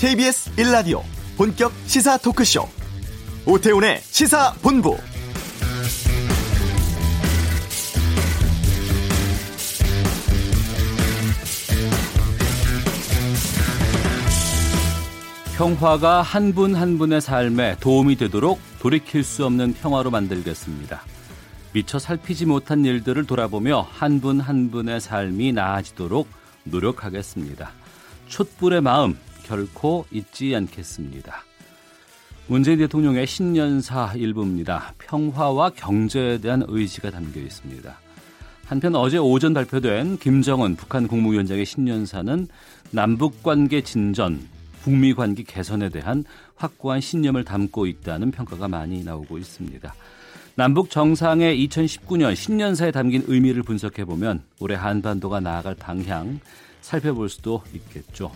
KBS 1라디오 본격 시사 토크쇼 오태훈의 시사본부 평화가 한 분 한 분의 삶에 도움이 되도록 돌이킬 수 없는 평화로 만들겠습니다. 미처 살피지 못한 일들을 돌아보며 한 분한 분의 삶이 나아지도록 노력하겠습니다. 촛불의 마음 결코 잊지 않겠습니다. 문재인 대통령의 신년사 일부입니다. 평화와 경제에 대한 의지가 담겨 있습니다. 한편 어제 오전 발표된 김정은 북한 국무위원장의 신년사는 남북 관계 진전, 북미 관계 개선에 대한 확고한 신념을 담고 있다는 평가가 많이 나오고 있습니다. 남북 정상의 2019년 신년사에 담긴 의미를 분석해 보면 올해 한반도가 나아갈 방향 살펴볼 수도 있겠죠.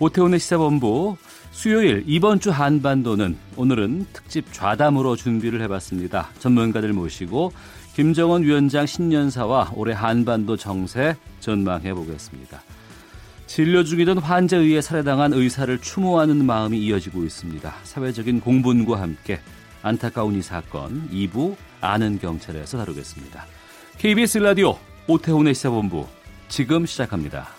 오태훈의 시사본부 수요일 이번 주 한반도는 오늘은 특집 좌담으로 준비를 해봤습니다. 전문가들 모시고 김정은 위원장 신년사와 올해 한반도 정세 전망해 보겠습니다. 진료 중이던 환자에 의해 살해당한 의사를 추모하는 마음이 이어지고 있습니다. 사회적인 공분과 함께 안타까운 이 사건 2부 아는 경찰에서 다루겠습니다. KBS 라디오 오태훈의 시사본부 지금 시작합니다.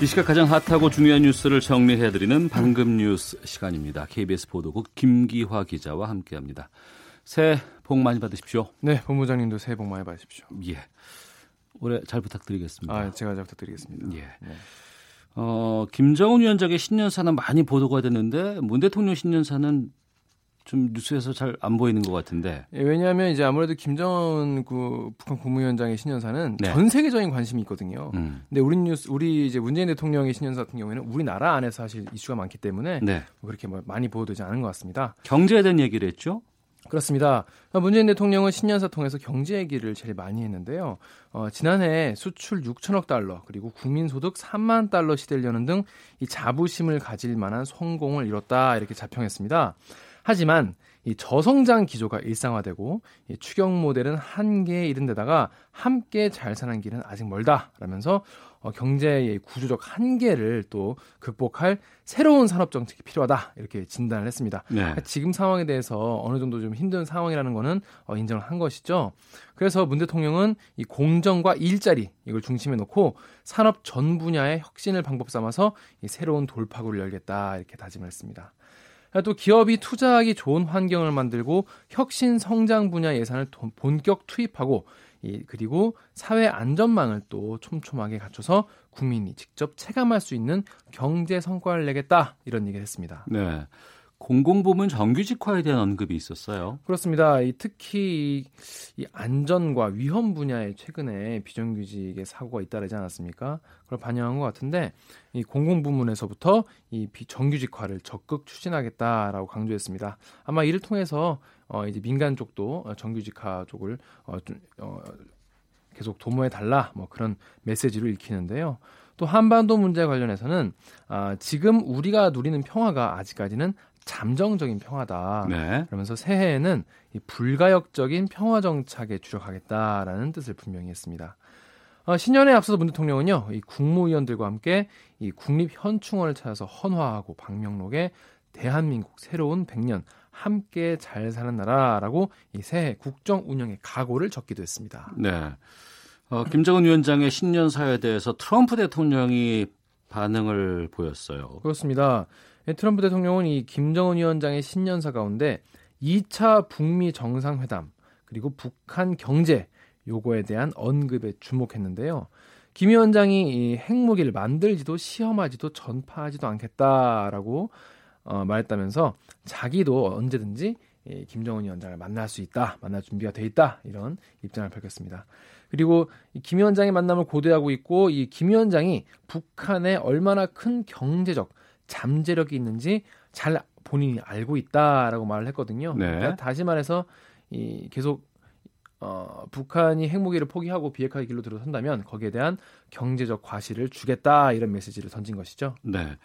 이 시각 가장 핫하고 중요한 뉴스를 정리해드리는 방금 뉴스 시간입니다. KBS 보도국 김기화 기자와 함께합니다. 새해 복 많이 받으십시오. 네, 본부장님도 새해 복 많이 받으십시오. 예. 올해 잘 부탁드리겠습니다. 아, 제가 잘 부탁드리겠습니다. 예. 네. 어, 김정은 위원장의 신년사는 많이 보도가 됐는데 문 대통령 신년사는 좀 뉴스에서 잘 안 보이는 것 같은데. 예, 왜냐하면 이제 아무래도 김정은 그 북한 국무위원장의 신년사는 네. 전 세계적인 관심이 있거든요. 음. 근데 우리 뉴스 우리 이제 문재인 대통령의 신년사 같은 경우에는 우리나라 안에서 사실 이슈가 많기 때문에 네. 그렇게 뭐 많이 보도되지 않은 것 같습니다. 경제에 대한 얘기를 했죠? 그렇습니다. 문재인 대통령은 신년사 통해서 경제 얘기를 제일 많이 했는데요. 어, 지난해 수출 6천억 달러 그리고 국민소득 3만 달러 시대려는 등 이 자부심을 가질 만한 성공을 이뤘다 이렇게 자평했습니다. 하지만 이 저성장 기조가 일상화되고 이 추경 모델은 한계에 이른 데다가 함께 잘 사는 길은 아직 멀다라면서 어, 경제의 구조적 한계를 또 극복할 새로운 산업 정책이 필요하다 이렇게 진단을 했습니다. 네. 지금 상황에 대해서 어느 정도 좀 힘든 상황이라는 거는 어, 인정을 한 것이죠. 그래서 문 대통령은 이 공정과 일자리 이걸 중심에 놓고 산업 전 분야의 혁신을 방법 삼아서 이 새로운 돌파구를 열겠다 이렇게 다짐을 했습니다. 또 기업이 투자하기 좋은 환경을 만들고 혁신 성장 분야 예산을 본격 투입하고 이, 그리고 사회 안전망을 또 촘촘하게 갖춰서 국민이 직접 체감할 수 있는 경제 성과를 내겠다 이런 얘기를 했습니다. 네. 공공부문 정규직화에 대한 언급이 있었어요. 그렇습니다. 이 특히 이 안전과 위험 분야에 최근에 비정규직의 사고가 잇따르지 않았습니까? 그걸 반영한 것 같은데 이 공공부문에서부터 이 비정규직화를 적극 추진하겠다라고 강조했습니다. 아마 이를 통해서 어 이제 민간 쪽도 정규직화 쪽을 어, 좀, 어 계속 도모해 달라 뭐 그런 메시지를 읽히는데요. 또 한반도 문제 관련해서는 아, 지금 우리가 누리는 평화가 아직까지는 잠정적인 평화다. 네. 그러면서 새해에는 이 불가역적인 평화 정착에 주력하겠다라는 뜻을 분명히 했습니다. 어, 신년에 앞서서 문 대통령은요, 이 국무위원들과 함께 이 국립 현충원을 찾아서 헌화하고 방명록에 대한민국 새로운 100년 함께 잘 사는 나라라고 이 새해 국정 운영의 각오를 적기도 했습니다. 네. 어, 김정은 위원장의 신년 사회에 대해서 트럼프 대통령이 반응을 보였어요. 그렇습니다. 예, 트럼프 대통령은 이 김정은 위원장의 신년사 가운데 2차 북미 정상회담 그리고 북한 경제 요거에 대한 언급에 주목했는데요. 김 위원장이 이 핵무기를 만들지도 시험하지도 전파하지도 않겠다라고 어, 말했다면서 자기도 언제든지 이 김정은 위원장을 만날 수 있다, 만날 준비가 돼 있다 이런 입장을 밝혔습니다. 그리고 김 위원장의 만남을 고대하고 있고 이 김 위원장이 북한에 얼마나 큰 경제적 잠재력이 있는지 잘 본인이 알고 있다라고 말을 했거든요. 네. 그러니까 다시 말해서 이 계속 어, 북한이 핵무기를 포기하고 비핵화의 길로 들어선다면 거기에 대한 경제적 과실을 주겠다 이런 메시지를 던진 것이죠. 네.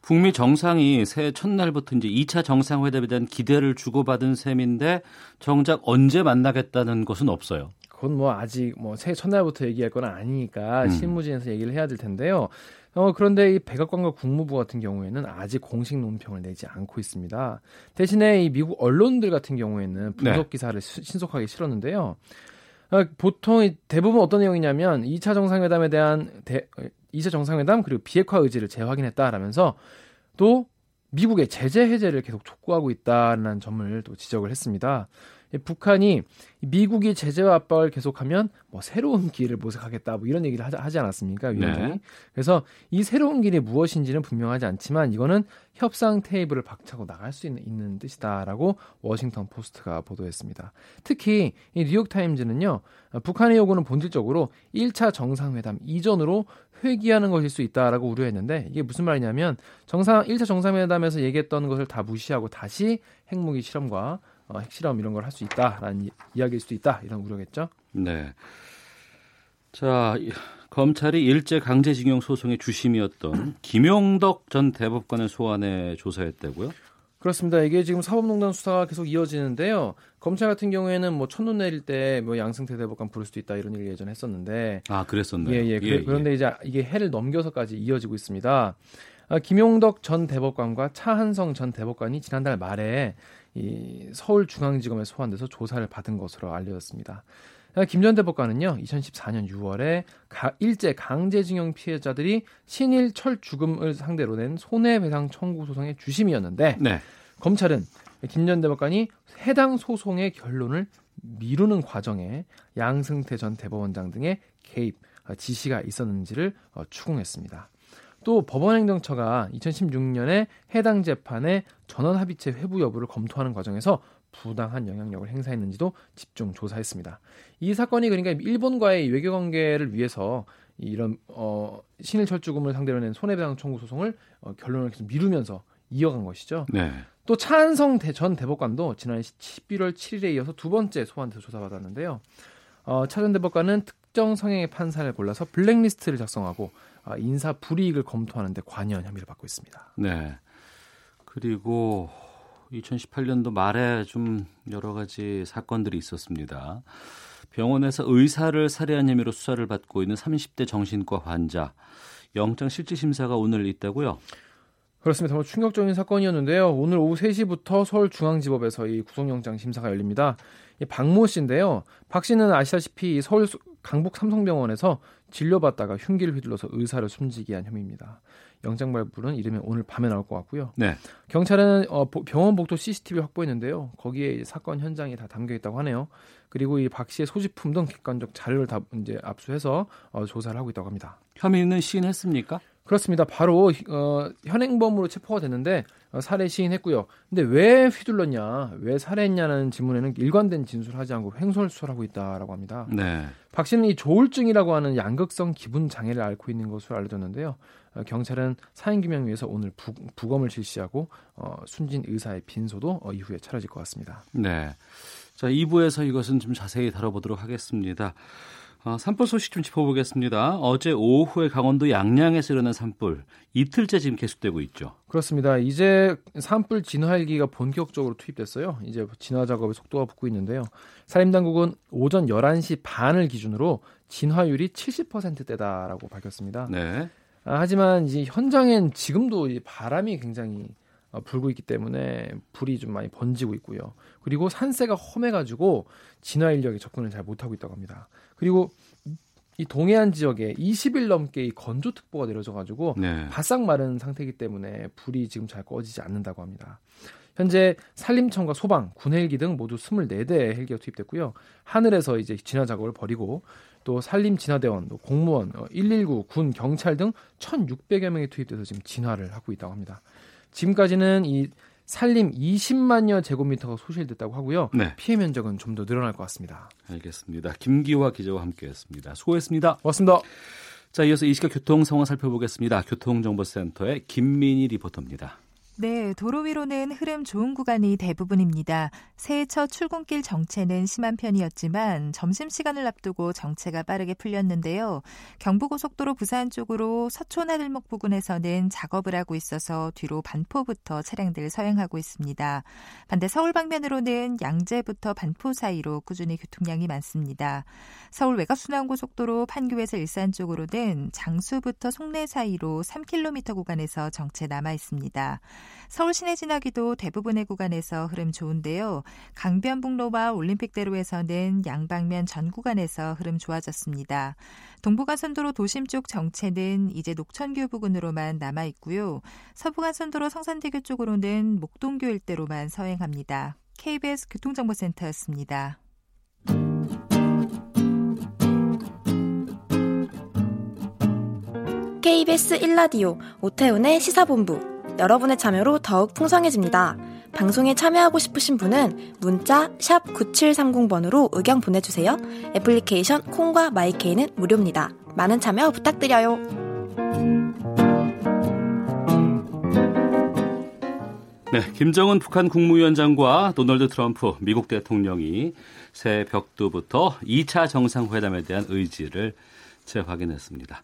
북미 정상이 새해 첫날부터 이제 2차 정상회담에 대한 기대를 주고받은 셈인데 정작 언제 만나겠다는 것은 없어요. 그건 뭐 아직 뭐 새해 첫날부터 얘기할 건 아니니까 음. 실무진에서 얘기를 해야 될 텐데요. 어, 그런데 이 백악관과 국무부 같은 경우에는 아직 공식 논평을 내지 않고 있습니다. 대신에 이 미국 언론들 같은 경우에는 분석 네. 기사를 시- 신속하게 실었는데요. 어, 보통 이 대부분 어떤 내용이냐면 2차 정상회담에 대한 대, 2차 정상회담 그리고 비핵화 의지를 재확인했다라면서 또 미국의 제재 해제를 계속 촉구하고 있다는 점을 또 지적을 했습니다. 이 북한이 미국이 제재와 압박을 계속하면 뭐 새로운 길을 모색하겠다 뭐 이런 얘기를 하지, 않았습니까 위원장이? 네. 그래서 이 새로운 길이 무엇인지는 분명하지 않지만 이거는 협상 테이블을 박차고 나갈 수 있는, 있는 뜻이다라고 워싱턴 포스트가 보도했습니다. 특히 이 뉴욕 타임즈는요 어, 북한의 요구는 본질적으로 1차 정상회담 이전으로 회귀하는 것일 수 있다라고 우려했는데 이게 무슨 말이냐면 정상 1차 정상회담에서 얘기했던 것을 다 무시하고 다시 핵무기 실험과 어, 핵실험 이런 걸 할 수 있다라는 이- 이야기일 수도 있다 이런 우려겠죠. 네. 자, 이- 검찰이 일제 강제징용 소송의 주심이었던 김용덕 전 대법관을 소환해 조사했다고요? 그렇습니다. 이게 지금 사법농단 수사가 계속 이어지는데요. 검찰 같은 경우에는 뭐 첫눈 내릴 때 뭐 양승태 대법관 부를 수도 있다 이런 얘기 예전에 했었는데 아, 그랬었나요? 예, 예. 그, 런데 이제 이게 해를 넘겨서까지 이어지고 있습니다. 아, 김용덕 전 대법관과 차한성 전 대법관이 지난달 말에 이 서울중앙지검에 소환돼서 조사를 받은 것으로 알려졌습니다. 아, 김전 대법관은요, 2014년 6월에 일제 강제징용 피해자들이 신일 철 죽음을 상대로 낸 손해배상 청구 소송의 주심이었는데 네. 검찰은 김 전 대법관이 해당 소송의 결론을 미루는 과정에 양승태 전 대법원장 등의 개입 어, 지시가 있었는지를 어, 추궁했습니다. 또 법원행정처가 2016년에 해당 재판의 전원 합의체 회부 여부를 검토하는 과정에서 부당한 영향력을 행사했는지도 집중 조사했습니다. 이 사건이 그러니까 일본과의 외교 관계를 위해서 이런 어, 신일철 죽음을 상대로 낸 손해배상 청구 소송을 어, 결론을 계속 미루면서 이어간 것이죠. 네. 또 차한성 대- 전 대법관도 지난해 11월 7일에 이어서 두 번째 소환돼서 조사받았는데요. 어, 차전 대법관은 특정 성향의 판사를 골라서 블랙리스트를 작성하고 아, 인사 불이익을 검토하는 데 관여한 혐의를 받고 있습니다. 네. 그리고 2018년도 말에 좀 여러 가지 사건들이 있었습니다. 병원에서 의사를 살해한 혐의로 수사를 받고 있는 30대 정신과 환자 영장 실질 심사가 오늘 있다고요? 그렇습니다. 정말 충격적인 사건이었는데요. 오늘 오후 3시부터 서울중앙지법에서 이 구속영장 심사가 열립니다. 이 박모 씨인데요. 박 씨는 아시다시피 서울 수- 강북 삼성병원에서 진료받다가 흉기를 휘둘러서 의사를 숨지게 한 혐의입니다. 영장 발부는 이르면 오늘 밤에 나올 것 같고요. 네. 경찰은 어, 보- 병원 복도 CCTV 를 확보했는데요. 거기에 사건 현장이 다 담겨 있다고 하네요. 그리고 이 박 씨의 소지품 등 객관적 자료를 다 이제 압수해서 어, 조사를 하고 있다고 합니다. 혐의는 시인했습니까? 그렇습니다. 바로 어, 현행범으로 체포가 됐는데 어, 살해 시인했고요. 근데 왜 휘둘렀냐, 왜 살해했냐는 질문에는 일관된 진술을 하지 않고 횡설 수설하고 있다라고 합니다. 네. 박 씨는 이 조울증이라고 하는 양극성 기분 장애를 앓고 있는 것으로 알려졌는데요. 어, 경찰은 사인 규명 위해서 오늘 부, 부검을 실시하고 어, 순진 의사의 빈소도 어, 이후에 차려질 것 같습니다. 네. 자, 2부에서 이것은 좀 자세히 다뤄보도록 하겠습니다. 어, 산불 소식 좀 짚어보겠습니다. 어제 오후에 강원도 양양에서 일어난 산불 이틀째 지금 계속되고 있죠. 그렇습니다. 이제 산불 진화헬기가 본격적으로 투입됐어요. 이제 진화 작업에 속도가 붙고 있는데요. 산림당국은 오전 11시 반을 기준으로 진화율이 70%대다라고 밝혔습니다. 네. 아, 하지만 이제 현장엔 지금도 이 바람이 굉장히 어, 불고 있기 때문에 불이 좀 많이 번지고 있고요. 그리고 산세가 험해가지고 진화 인력이 접근을 잘 못하고 있다고 합니다. 그리고 이 동해안 지역에 20일 넘게 이 건조특보가 내려져가지고 네. 바싹 마른 상태이기 때문에 불이 지금 잘 꺼지지 않는다고 합니다. 현재 산림청과 소방, 군 헬기 등 모두 24대의 헬기가 투입됐고요. 하늘에서 이제 진화 작업을 벌이고 또 산림 진화대원, 또 공무원, 어, 119, 군, 경찰 등 1,600여 명이 투입돼서 지금 진화를 하고 있다고 합니다. 지금까지는 이 산림 20만여 제곱미터가 소실됐다고 하고요. 네. 피해 면적은 좀 더 늘어날 것 같습니다. 알겠습니다. 김기화 기자와 함께했습니다. 수고했습니다. 고맙습니다. 자, 이어서 이 시각 교통 상황 살펴보겠습니다. 교통정보센터의 김민희 리포터입니다. 네, 도로 위로는 흐름 좋은 구간이 대부분입니다. 새해 첫 출근길 정체는 심한 편이었지만 점심시간을 앞두고 정체가 빠르게 풀렸는데요. 경부고속도로 부산 쪽으로 서촌하들목 부근에서는 작업을 하고 있어서 뒤로 반포부터 차량들 서행하고 있습니다. 반대 서울 방면으로는 양재부터 반포 사이로 꾸준히 교통량이 많습니다. 서울 외곽순환고속도로 판교에서 일산 쪽으로는 장수부터 송내 사이로 3km 구간에서 정체 남아 있습니다. 서울 시내 지나기도 대부분의 구간에서 흐름 좋은데요. 강변북로와 올림픽대로에서는 양방면 전 구간에서 흐름 좋아졌습니다. 동부간선도로 도심 쪽 정체는 이제 녹천교 부근으로만 남아 있고요. 서부간선도로 성산대교 쪽으로는 목동교 일대로만 서행합니다. KBS 교통정보센터였습니다. KBS 1라디오 오태훈의 시사본부 여러분의 참여로 더욱 풍성해집니다. 방송에 참여하고 싶으신 분은 문자 9730번으로 의견 보내주세요. 애플리케이션 콩과 마이케이는 무료입니다. 많은 참여 부탁드려요. 네, 김정은 북한 국무위원장과 도널드 트럼프 미국 대통령이 새 벽두부터 2차 정상회담에 대한 의지를 재확인했습니다.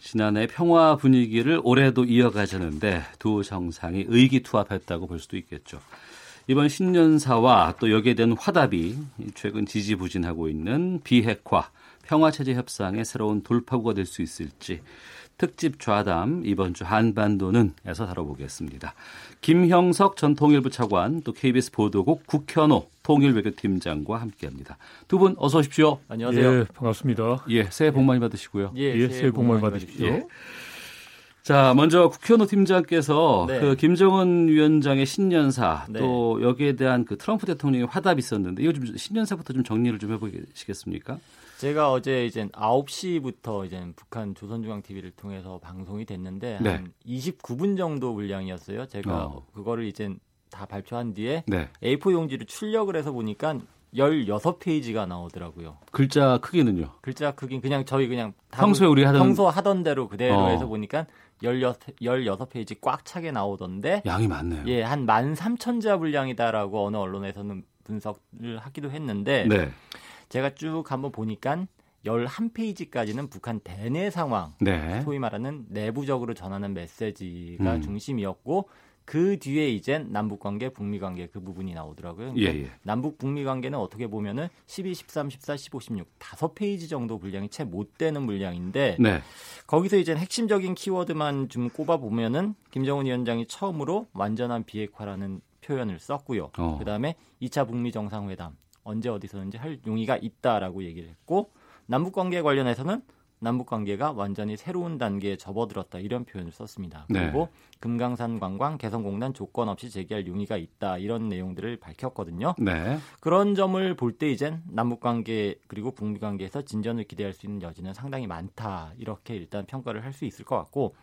지난해 평화 분위기를 올해도 이어가자는데 두 정상이 의기투합했다고 볼 수도 있겠죠. 이번 신년사와 또 여기에 대한 화답이 최근 지지부진하고 있는 비핵화, 평화체제 협상의 새로운 돌파구가 될 수 있을지 특집 좌담 이번 주 한반도는에서 다뤄보겠습니다. 김형석 전 통일부 차관 또 KBS 보도국 국현호 통일외교팀장과 함께합니다. 두 분 어서 오십시오. 안녕하세요. 예, 반갑습니다. 예, 새해 복 많이 받으시고요. 예, 예 새해 복 많이 받으십시오. 예. 자, 먼저 국현호 팀장께서 네. 그 김정은 위원장의 신년사 네. 또 여기에 대한 그 트럼프 대통령의 화답이 있었는데 이거 좀 신년사부터 좀 정리를 좀 해보시겠습니까? 제가 어제 이제 9시부터 이제 북한 조선중앙 TV를 통해서 방송이 됐는데 네. 한 29분 정도 분량이었어요. 제가 어. 그거를 이제 다 발표한 뒤에 네. A4 용지를 출력을 해서 보니까 16페이지가 나오더라고요. 글자 크기는요? 글자 크기는 그냥 저희 그냥 평소에 우리 하던 평소 하던 대로 그대로 어. 해서 보니까 16, 16페이지 꽉 차게 나오던데 양이 많네요. 예, 한 13,000자 분량이다라고 어느 언론에서는 분석을 하기도 했는데 네. 제가 쭉 한번 보니까 11페이지까지는 북한 대내 상황, 네. 소위 말하는 내부적으로 전하는 메시지가 음. 중심이었고 그 뒤에 이제 남북 관계, 북미 관계 그 부분이 나오더라고요. 예, 예. 남북 북미 관계는 어떻게 보면은 12, 13, 14, 15, 16 다섯 페이지 정도 분량이 채 못 되는 물량인데 네. 거기서 이제 핵심적인 키워드만 좀 꼽아 보면은 김정은 위원장이 처음으로 완전한 비핵화라는 표현을 썼고요. 어. 그다음에 2차 북미 정상회담 언제 어디서든지 할 용의가 있다라고 얘기를 했고 남북 관계 관련해서는 남북 관계가 완전히 새로운 단계에 접어들었다 이런 표현을 썼습니다. 네. 그리고 금강산 관광 개성공단 조건 없이 재개할 용의가 있다 이런 내용들을 밝혔거든요. 네. 그런 점을 볼 때 이젠 남북 관계 그리고 북미 관계에서 진전을 기대할 수 있는 여지는 상당히 많다 이렇게 일단 평가를 할 수 있을 것 같고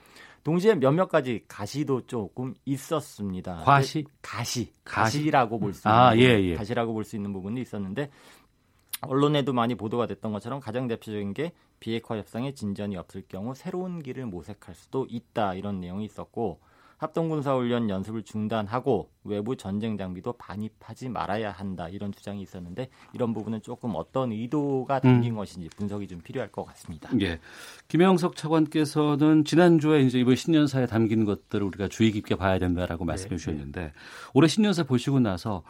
동시에 몇몇 가지 가시도 조금 있었습니다. 과시? 가시. 가시라고 볼 수 있는 아, 예, 예. 가시라고 볼 수 있는 부분이 있었는데 언론에도 많이 보도가 됐던 것처럼 가장 대표적인 게 비핵화 협상에 진전이 없을 경우 새로운 길을 모색할 수도 있다 이런 내용이 있었고 합동군사훈련 연습을 중단하고 외부 전쟁 장비도 반입하지 말아야 한다 이런 주장이 있었는데 이런 부분은 조금 어떤 의도가 담긴 음. 것인지 분석이 좀 필요할 것 같습니다. 예, 김영석 차관께서는 지난주에 이제 이번 신년사에 담긴 것들을 우리가 주의 깊게 봐야 된다라고 네. 말씀해 주셨는데 올해 신년사 보시고 나서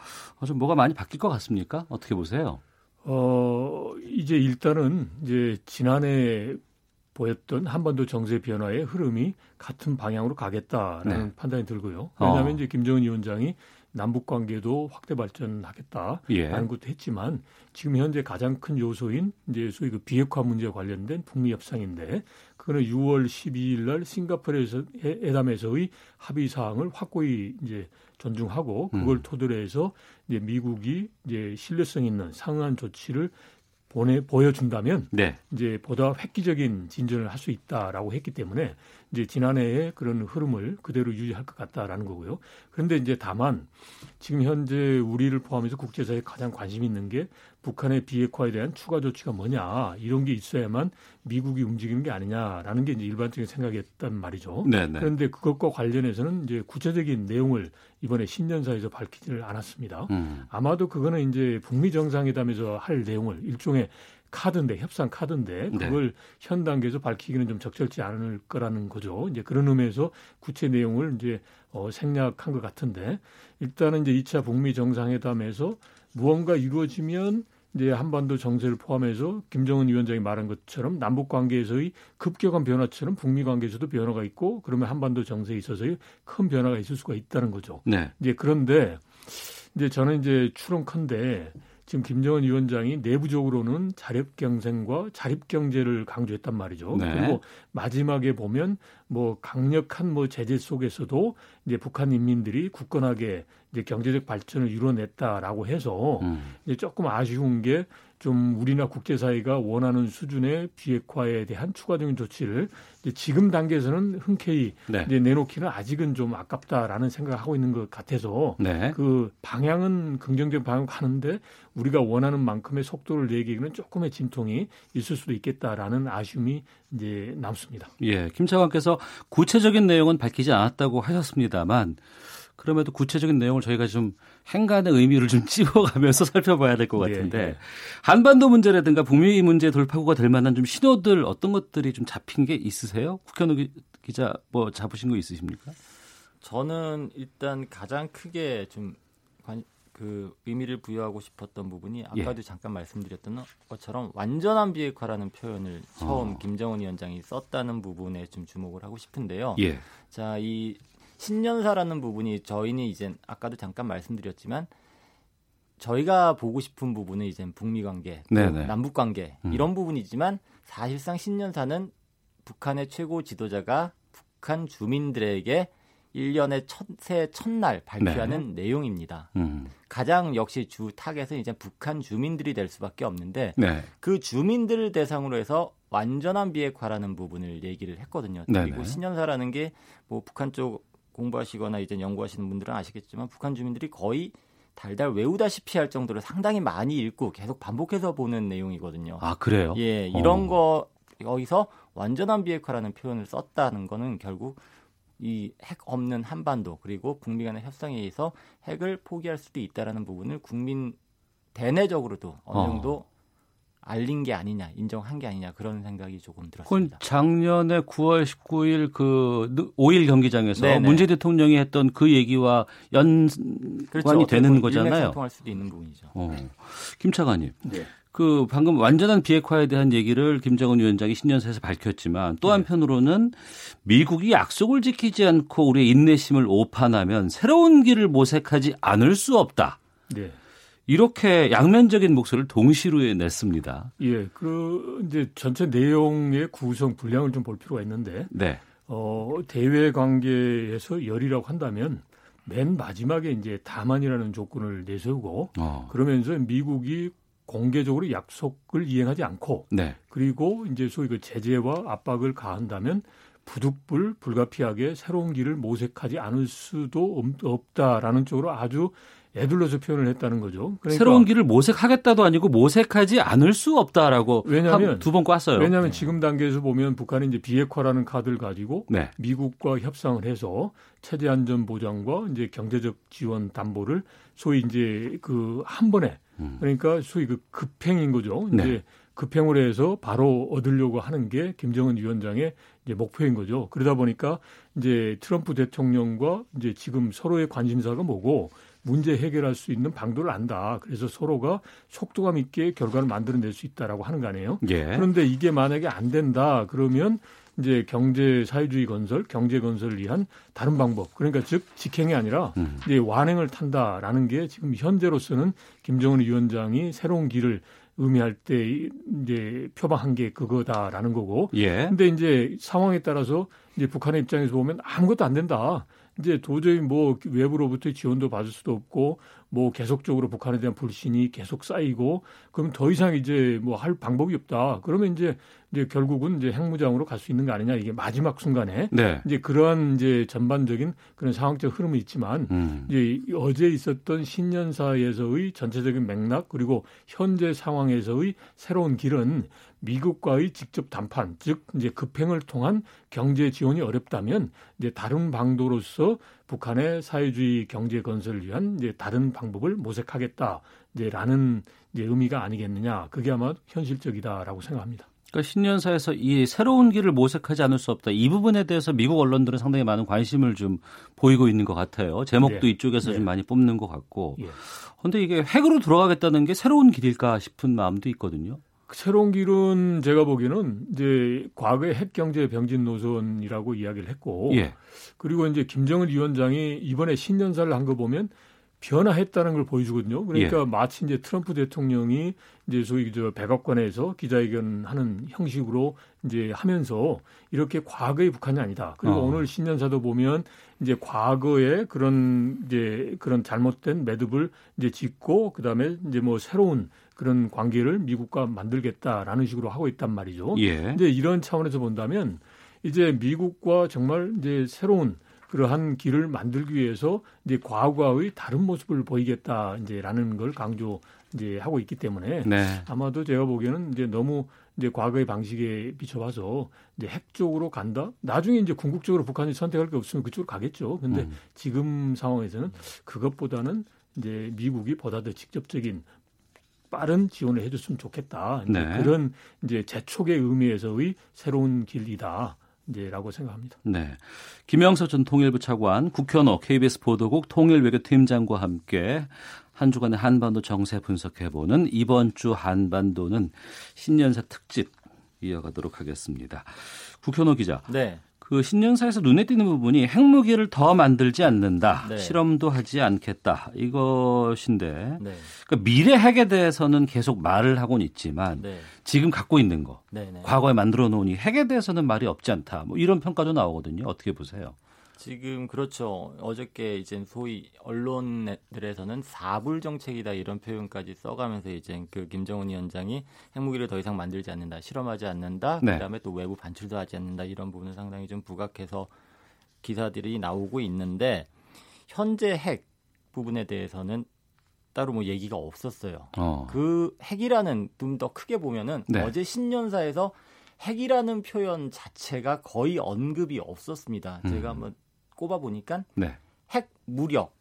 좀 뭐가 많이 바뀔 것 같습니까? 어떻게 보세요? 어, 이제 일단은 이제 지난해 보였던 한반도 정세 변화의 흐름이 같은 방향으로 가겠다라는 네. 판단이 들고요. 왜냐하면 어. 이제 김정은 위원장이 남북 관계도 확대 발전하겠다라는 예. 것도 했지만 지금 현재 가장 큰 요소인 이제 소위 그 비핵화 문제 관련된 북미 협상인데 그거는 6월 12일 날 싱가포르에서 회담에서의 합의 사항을 확고히 이제 존중하고 그걸 음. 토대로 해서 이제 미국이 이제 신뢰성 있는 상한 조치를 보내 보여준다면 네. 이제 보다 획기적인 진전을 할 수 있다라고 했기 때문에 이제 지난해의 그런 흐름을 그대로 유지할 것 같다라는 거고요. 그런데 이제 다만 지금 현재 우리를 포함해서 국제사회에 가장 관심 있는 게 북한의 비핵화에 대한 추가 조치가 뭐냐 이런 게 있어야만 미국이 움직이는 게 아니냐라는 게 이제 일반적인 생각이었단 말이죠. 네네. 네. 그런데 그것과 관련해서는 이제 구체적인 내용을 이번에 신년사에서 밝히지를 않았습니다. 음. 아마도 그거는 이제 북미 정상회담에서 할 내용을 일종의 카드인데 협상 카드인데 네. 그걸 네. 현 단계에서 밝히기는 좀 적절치 않을 거라는 거죠. 이제 그런 의미에서 구체 내용을 이제 어, 생략한 것 같은데 일단은 이제 2차 북미 정상회담에서 무언가 이루어지면 이제 한반도 정세를 포함해서 김정은 위원장이 말한 것처럼 남북 관계에서의 급격한 변화처럼 북미 관계에서도 변화가 있고 그러면 한반도 정세에 있어서의 큰 변화가 있을 수가 있다는 거죠. 네. 이제 그런데 이제 저는 이제 추론컨대 지금 김정은 위원장이 내부적으로는 자립 경쟁과 자립 경제를 강조했단 말이죠. 네. 그리고 마지막에 보면 뭐 강력한 뭐 제재 속에서도 이제 북한 인민들이 굳건하게 이제 경제적 발전을 이뤄냈다라고 해서 음. 이제 조금 아쉬운 게 좀 우리나 국제사회가 원하는 수준의 비핵화에 대한 추가적인 조치를 이제 지금 단계에서는 흔쾌히 네. 이제 내놓기는 아직은 좀 아깝다라는 생각을 하고 있는 것 같아서 네. 그 방향은 긍정적 방향 가는데 우리가 원하는 만큼의 속도를 내기에는 조금의 진통이 있을 수도 있겠다라는 아쉬움이 이제 남습니다. 예, 김 차관께서 구체적인 내용은 밝히지 않았다고 하셨습니다만 그럼에도 구체적인 내용을 저희가 좀 행간의 의미를 좀 찝어가면서 살펴봐야 될 것 같은데 네, 네. 한반도 문제라든가 북미 문제 돌파구가 될 만한 좀 신호들 어떤 것들이 좀 잡힌 게 있으세요? 국현우 기자 뭐 잡으신 거 있으십니까? 저는 일단 가장 크게 좀 그 의미를 부여하고 싶었던 부분이 아까도 예. 잠깐 말씀드렸던 것처럼 완전한 비핵화라는 표현을 처음 어. 김정은 위원장이 썼다는 부분에 좀 주목을 하고 싶은데요. 예. 자, 이 신년사라는 부분이 저희는 이제 아까도 잠깐 말씀드렸지만 저희가 보고 싶은 부분은 이제 북미 관계, 남북 관계 음. 이런 부분이지만 사실상 신년사는 북한의 최고 지도자가 북한 주민들에게 1년의 첫, 새 첫날 발표하는 네. 내용입니다. 음. 가장 역시 주 타겟은 이제 북한 주민들이 될 수밖에 없는데 네. 그 주민들을 대상으로 해서 완전한 비핵화라는 부분을 얘기를 했거든요. 네네. 그리고 신년사라는 게 뭐 북한 쪽 공부하시거나 이제 연구하시는 분들은 아시겠지만 북한 주민들이 거의 달달 외우다시피 할 정도로 상당히 많이 읽고 계속 반복해서 보는 내용이거든요. 아 그래요? 예, 이런 어. 거 여기서 완전한 비핵화라는 표현을 썼다는 거는 결국 이 핵 없는 한반도 그리고 북미 간의 협상에 의해서 핵을 포기할 수도 있다라는 부분을 국민 대내적으로도 어느 어. 정도 어. 알린 게 아니냐, 인정한 게 아니냐 그런 생각이 조금 들었습니다. 작년에 9월 19일 그 5일 경기장에서 네네. 문재 대통령이 했던 그 얘기와 연관이 그렇죠. 되는 거잖아요. 통할 수도 있는 부분이죠. 어. 김 차관님. 네. 그 방금 완전한 비핵화에 대한 얘기를 김정은 위원장이 신년사에서 밝혔지만 또 네. 한편으로는 미국이 약속을 지키지 않고 우리의 인내심을 오판하면 새로운 길을 모색하지 않을 수 없다. 네. 이렇게 양면적인 목소리를 동시로 냈습니다. 예, 그 이제 전체 내용의 구성 분량을 좀 볼 필요가 있는데, 네. 어, 대외 관계에서 열이라고 한다면 맨 마지막에 이제 다만이라는 조건을 내세우고 어. 그러면서 미국이 공개적으로 약속을 이행하지 않고 네. 그리고 이제 소위 그 제재와 압박을 가한다면 부득불 불가피하게 새로운 길을 모색하지 않을 수도 없다라는 쪽으로 아주 애둘러서 표현을 했다는 거죠. 그러니까 새로운 길을 모색하겠다도 아니고 모색하지 않을 수 없다라고 왜냐하면 두 번 꽈어요. 왜냐하면 네. 지금 단계에서 보면 북한이 이제 비핵화라는 카드를 가지고 네. 미국과 협상을 해서 체제 안전 보장과 이제 경제적 지원 담보를 소위 이제 그 한 번에 음. 그러니까 소위 그 급행인 거죠. 네. 이제 급행을 해서 바로 얻으려고 하는 게 김정은 위원장의 이제 목표인 거죠. 그러다 보니까 이제 트럼프 대통령과 이제 지금 서로의 관심사가 뭐고 문제 해결할 수 있는 방도를 안다. 그래서 서로가 속도감 있게 결과를 만들어낼 수 있다라고 하는 거 아니에요? 예. 그런데 이게 만약에 안 된다 그러면 이제 경제 사회주의 건설, 경제 건설을 위한 다른 방법. 그러니까 즉 직행이 아니라 음. 이제 완행을 탄다라는 게 지금 현재로서는 김정은 위원장이 새로운 길을 의미할 때 이제 표방한 게 그거다라는 거고. 예. 근데 이제 상황에 따라서 이제 북한의 입장에서 보면 아무것도 안 된다. 이제 도저히 뭐 외부로부터 지원도 받을 수도 없고 뭐 계속적으로 북한에 대한 불신이 계속 쌓이고 그럼 더 이상 이제 뭐 할 방법이 없다. 그러면 이제 이제 결국은 이제 핵무장으로 갈 수 있는 거 아니냐 이게 마지막 순간에 네. 이제 그러한 이제 전반적인 그런 상황적 흐름이 있지만 음. 이제 어제 있었던 신년사에서의 전체적인 맥락 그리고 현재 상황에서의 새로운 길은 미국과의 직접談判, 즉 이제 급행을 통한 경제 지원이 어렵다면 이제 다른 방도로서 북한의 사회주의 경제 건설을 위한 이제 다른 방법을 모색하겠다. 이제라는 이제 의미가 아니겠느냐. 그게 아마 현실적이다라고 생각합니다. 그러니까 신년사에서 이 새로운 길을 모색하지 않을 수 없다. 이 부분에 대해서 미국 언론들은 상당히 많은 관심을 좀 보이고 있는 것 같아요. 제목도 네. 이쪽에서 네. 좀 많이 뽑는 것 같고. 그런데 예. 이게 핵으로 돌아가겠다는 게 새로운 길일까 싶은 마음도 있거든요. 그 새로운 길은 제가 보기에는 이제 과거의 핵 경제 병진 노선이라고 이야기를 했고, 예. 그리고 이제 김정은 위원장이 이번에 신년사를 한 거 보면 변화했다는 걸 보여주거든요. 그러니까 예. 마치 이제 트럼프 대통령이 이제 소위 저 백악관에서 기자회견하는 형식으로 이제 하면서 이렇게 과거의 북한이 아니다. 그리고 어. 오늘 신년사도 보면 이제 과거에 그런 이제 그런 잘못된 매듭을 이제 짓고 그다음에 이제 뭐 새로운 그런 관계를 미국과 만들겠다라는 식으로 하고 있단 말이죠. 예. 근데 이런 차원에서 본다면 이제 미국과 정말 이제 새로운 그러한 길을 만들기 위해서 이제 과거의 다른 모습을 보이겠다 이제라는 걸 강조 이제 하고 있기 때문에 네. 아마도 제가 보기에는 이제 너무 이제 과거의 방식에 비춰봐서 이제 핵 쪽으로 간다. 나중에 이제 궁극적으로 북한이 선택할 게 없으면 그쪽으로 가겠죠. 근데 음. 지금 상황에서는 그것보다는 이제 미국이 보다 더 직접적인 빠른 지원을 해줬으면 좋겠다. 이제 네. 그런 이제 재촉의 의미에서의 새로운 길이다. 이제라고 생각합니다. 네. 김영서 전 통일부 차관, 국현호 KBS 보도국 통일외교팀장과 함께 한 주간의 한반도 정세 분석해보는 이번 주 한반도는 신년사 특집 이어가도록 하겠습니다. 국현호 기자. 네. 그 신년사에서 눈에 띄는 부분이 핵무기를 더 만들지 않는다, 네. 실험도 하지 않겠다 이것인데 네. 그러니까 미래 핵에 대해서는 계속 말을 하고는 있지만 네. 지금 갖고 있는 거, 네, 네. 과거에 만들어 놓은 이 핵에 대해서는 말이 없지 않다, 뭐 이런 평가도 나오거든요. 어떻게 보세요? 지금 그렇죠. 어저께 이제 소위 언론들에서는 사불 정책이다 이런 표현까지 써가면서 이제 그 김정은 위원장이 핵무기를 더 이상 만들지 않는다, 실험하지 않는다, 네. 그다음에 또 외부 반출도 하지 않는다 이런 부분은 상당히 좀 부각해서 기사들이 나오고 있는데 현재 핵 부분에 대해서는 따로 뭐 얘기가 없었어요. 어. 그 핵이라는 좀 더 크게 보면은 네. 어제 신년사에서 핵이라는 표현 자체가 거의 언급이 없었습니다. 음. 제가 한번 꼽아 보니까 네. 핵 무력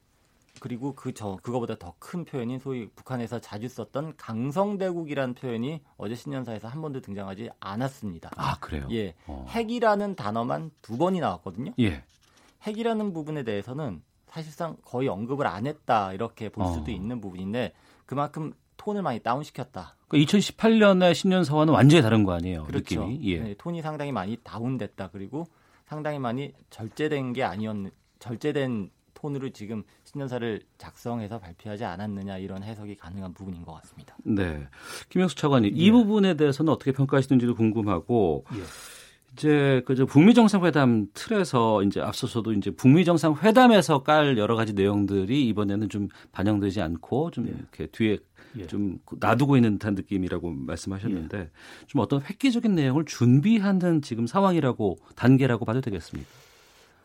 그리고 그 저 그거보다 더 큰 표현인 소위 북한에서 자주 썼던 강성대국이라는 표현이 어제 신년사에서 한 번도 등장하지 않았습니다. 아 그래요? 예, 어. 핵이라는 단어만 두 번이 나왔거든요. 예. 핵이라는 부분에 대해서는 사실상 거의 언급을 안 했다 이렇게 볼 어. 수도 어. 있는 부분인데 그만큼 톤을 많이 다운시켰다. 그러니까 2018년의 신년사와는 완전히 다른 거 아니에요? 그렇죠. 느낌이? 예. 네, 톤이 상당히 많이 다운됐다. 그리고 상당히 많이 절제된 게 아니었 절제된 톤으로 지금 신년사를 작성해서 발표하지 않았느냐 이런 해석이 가능한 부분인 것 같습니다. 네, 김영수 차관님 예. 이 부분에 대해서는 어떻게 평가하시는지도 궁금하고 예. 이제 그저 북미 정상회담 틀에서 이제 앞서서도 이제 북미 정상회담에서 깔 여러 가지 내용들이 이번에는 좀 반영되지 않고 좀 예. 이렇게 뒤에 예. 좀 놔두고 있는 듯한 느낌이라고 말씀하셨는데 예. 좀 어떤 획기적인 내용을 준비하는 지금 상황이라고 단계라고 봐도 되겠습니까?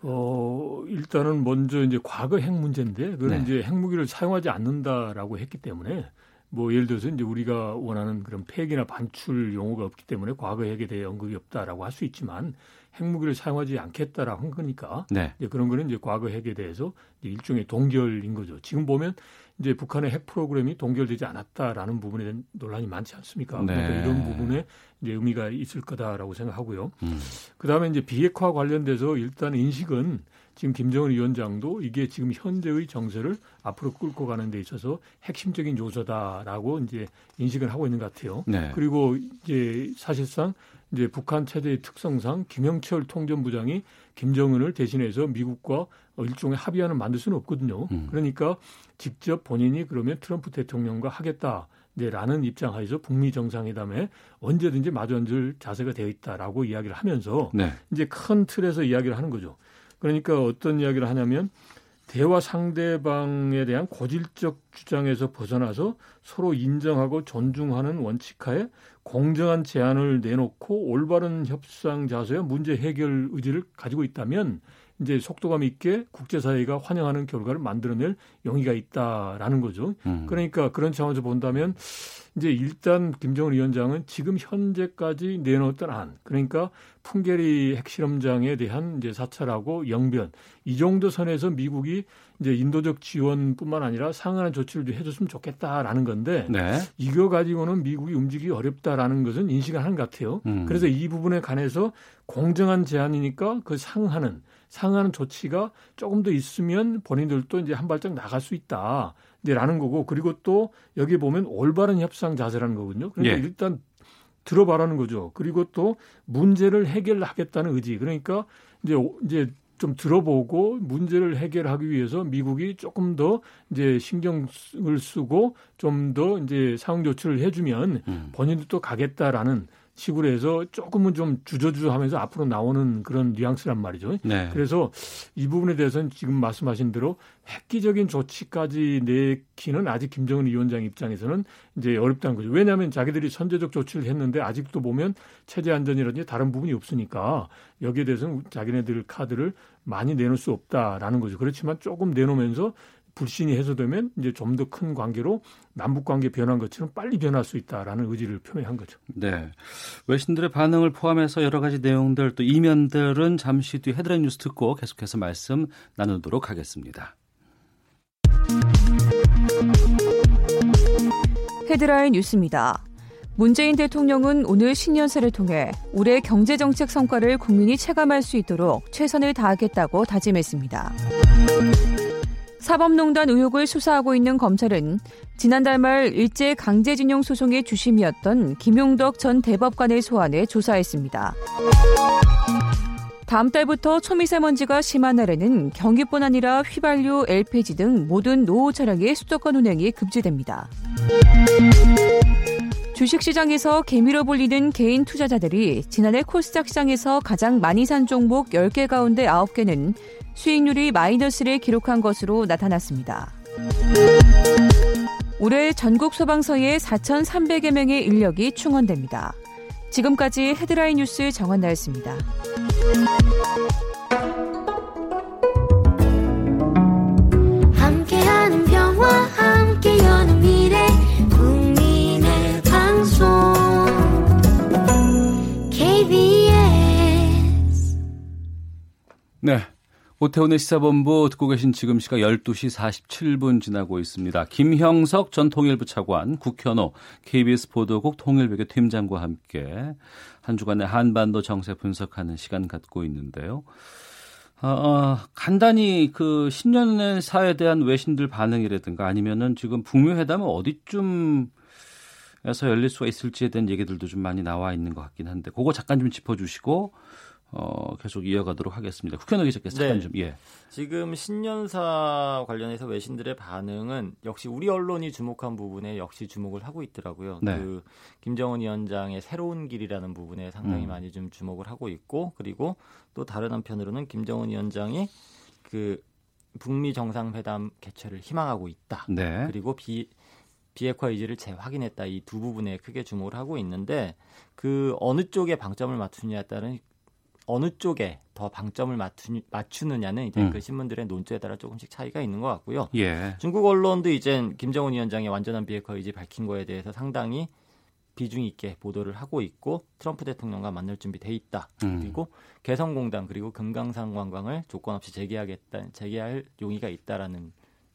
어, 일단은 먼저 이제 과거 핵 문제인데 그건 네. 이제 핵무기를 사용하지 않는다라고 했기 때문에 뭐 예를 들어서 이제 우리가 원하는 그런 폐기나 반출 용어가 없기 때문에 과거 핵에 대해 언급이 없다라고 할 수 있지만 핵무기를 사용하지 않겠다라고 한 거니까 네. 이제 그런 거는 이제 과거 핵에 대해서 일종의 동결인 거죠. 지금 보면 이제 북한의 핵 프로그램이 동결되지 않았다라는 부분에 대한 논란이 많지 않습니까? 네. 그러니까 이런 부분에 이제 의미가 있을 거다라고 생각하고요. 음. 그 다음에 이제 비핵화 관련돼서 일단 인식은 지금 김정은 위원장도 이게 지금 현재의 정세를 앞으로 끌고 가는 데 있어서 핵심적인 요소다라고 이제 인식을 하고 있는 것 같아요. 네. 그리고 이제 사실상 이제 북한 체제의 특성상 김영철 통전부장이 김정은을 대신해서 미국과 일종의 합의안을 만들 수는 없거든요. 음. 그러니까 직접 본인이 그러면 트럼프 대통령과 하겠다. 네, 라는 입장 하에서 북미 정상회담에 언제든지 마주 앉을 자세가 되어 있다라고 이야기를 하면서 네. 이제 큰 틀에서 이야기를 하는 거죠. 그러니까 어떤 이야기를 하냐면 대화 상대방에 대한 고질적 주장에서 벗어나서 서로 인정하고 존중하는 원칙하에 공정한 제안을 내놓고 올바른 협상 자세와 문제 해결 의지를 가지고 있다면 이제 속도감 있게 국제사회가 환영하는 결과를 만들어낼 용의가 있다라는 거죠. 음. 그러니까 그런 차원에서 본다면 이제 일단 김정은 위원장은 지금 현재까지 내놓았던 안, 그러니까 풍계리 핵실험장에 대한 이제 사찰하고 영변 이 정도 선에서 미국이 이제 인도적 지원뿐만 아니라 상응하는 조치를 해줬으면 좋겠다라는 건데 네. 이거 가지고는 미국이 움직이기 어렵다라는 것은 인식을 하는 것 같아요. 음. 그래서 이 부분에 관해서 공정한 제안이니까 그 상하는 상하는 조치가 조금 더 있으면 본인들도 이제 한 발짝 나갈 수 있다. 라는 거고 그리고 또 여기 보면 올바른 협상 자세라는 거거든요. 그러니까 예. 일단 들어봐라는 거죠. 그리고 또 문제를 해결하겠다는 의지. 그러니까 이제 이제 좀 들어보고 문제를 해결하기 위해서 미국이 조금 더 이제 신경을 쓰고 좀 더 이제 상응 조치를 해주면 음. 본인들도 가겠다라는 식으로 해서 조금은 좀 주저주저하면서 앞으로 나오는 그런 뉘앙스란 말이죠. 네. 그래서 이 부분에 대해서는 지금 말씀하신 대로 획기적인 조치까지 내기는 아직 김정은 위원장 입장에서는 이제 어렵다는 거죠. 왜냐하면 자기들이 선제적 조치를 했는데 아직도 보면 체제 안전이라든지 다른 부분이 없으니까 여기에 대해서는 자기네들 카드를 많이 내놓을 수 없다라는 거죠. 그렇지만 조금 내놓으면서 불신이 해소되면 이제 좀 더 큰 관계로 남북 관계 변한 것처럼 빨리 변할 수 있다라는 의지를 표명한 거죠. 네. 외신들의 반응을 포함해서 여러 가지 내용들 또 이면들은 잠시 뒤 헤드라인 뉴스 듣고 계속해서 말씀 나누도록 하겠습니다. 헤드라인 뉴스입니다. 문재인 대통령은 오늘 신년사를 통해 올해 경제정책 성과를 국민이 체감할 수 있도록 최선을 다하겠다고 다짐했습니다. 사법농단 의혹을 수사하고 있는 검찰은 지난달 말 일제 강제징용 소송의 주심이었던 김용덕 전 대법관의 소환에 조사했습니다. 다음 달부터 초미세먼지가 심한 날에는 경기뿐 아니라 휘발유, LPG 등 모든 노후 차량의 수도권 운행이 금지됩니다. 주식시장에서 개미로 불리는 개인 투자자들이 지난해 코스닥 시장에서 가장 많이 산 종목 10개 가운데 9개는 수익률이 마이너스를 기록한 것으로 나타났습니다. 올해 전국 소방서에 4,300여 명의 인력이 충원됩니다. 지금까지 헤드라인 뉴스 정한나였습니다. 함께하는 평화 네. 오태훈의 시사본부 듣고 계신 지금 시각 12시 47분 지나고 있습니다. 김형석 전 통일부 차관, 국현호 KBS 보도국 통일부의 팀장과 함께 한 주간의 한반도 정세 분석하는 시간 갖고 있는데요. 어, 어, 간단히 그 신년사에 대한 외신들 반응이라든가 아니면은 지금 북미 회담은 어디쯤 에서 열릴 수가 있을지에 대한 얘기들도 좀 많이 나와 있는 것 같긴 한데 그거 잠깐 좀 짚어주시고 어, 계속 이어가도록 하겠습니다. 국회의원 기자께서 잠깐 네. 좀 예. 지금 신년사 관련해서 외신들의 반응은 역시 우리 언론이 주목한 부분에 역시 주목을 하고 있더라고요. 네. 그 김정은 위원장의 새로운 길이라는 부분에 상당히 음. 많이 좀 주목을 하고 있고 그리고 또 다른 한편으로는 김정은 위원장이 그 북미 정상회담 개최를 희망하고 있다. 네. 그리고 비 비핵화 의지를 재확인했다. 이 두 부분에 크게 주목을 하고 있는데 그 어느 쪽에 방점을 맞추냐에 따른 어느 쪽에 더 방점을 맞추, 맞추 느냐는 이제 음. 그 신문들의 논조에 따라 조금씩 차이가 있는 것 같고요. 예. 중국 언론도 이제 김정은 위원장의 완전한 비핵화 의지 밝힌 거에 대해서 상당히 비중 있게 보도를 하고 있고 트럼프 대통령과 만날 준비 돼 있다. 음. 그리고 개성공단 그리고 금강산 관광을 조건 없이 재개하겠다, 재개할 용의가 있다라는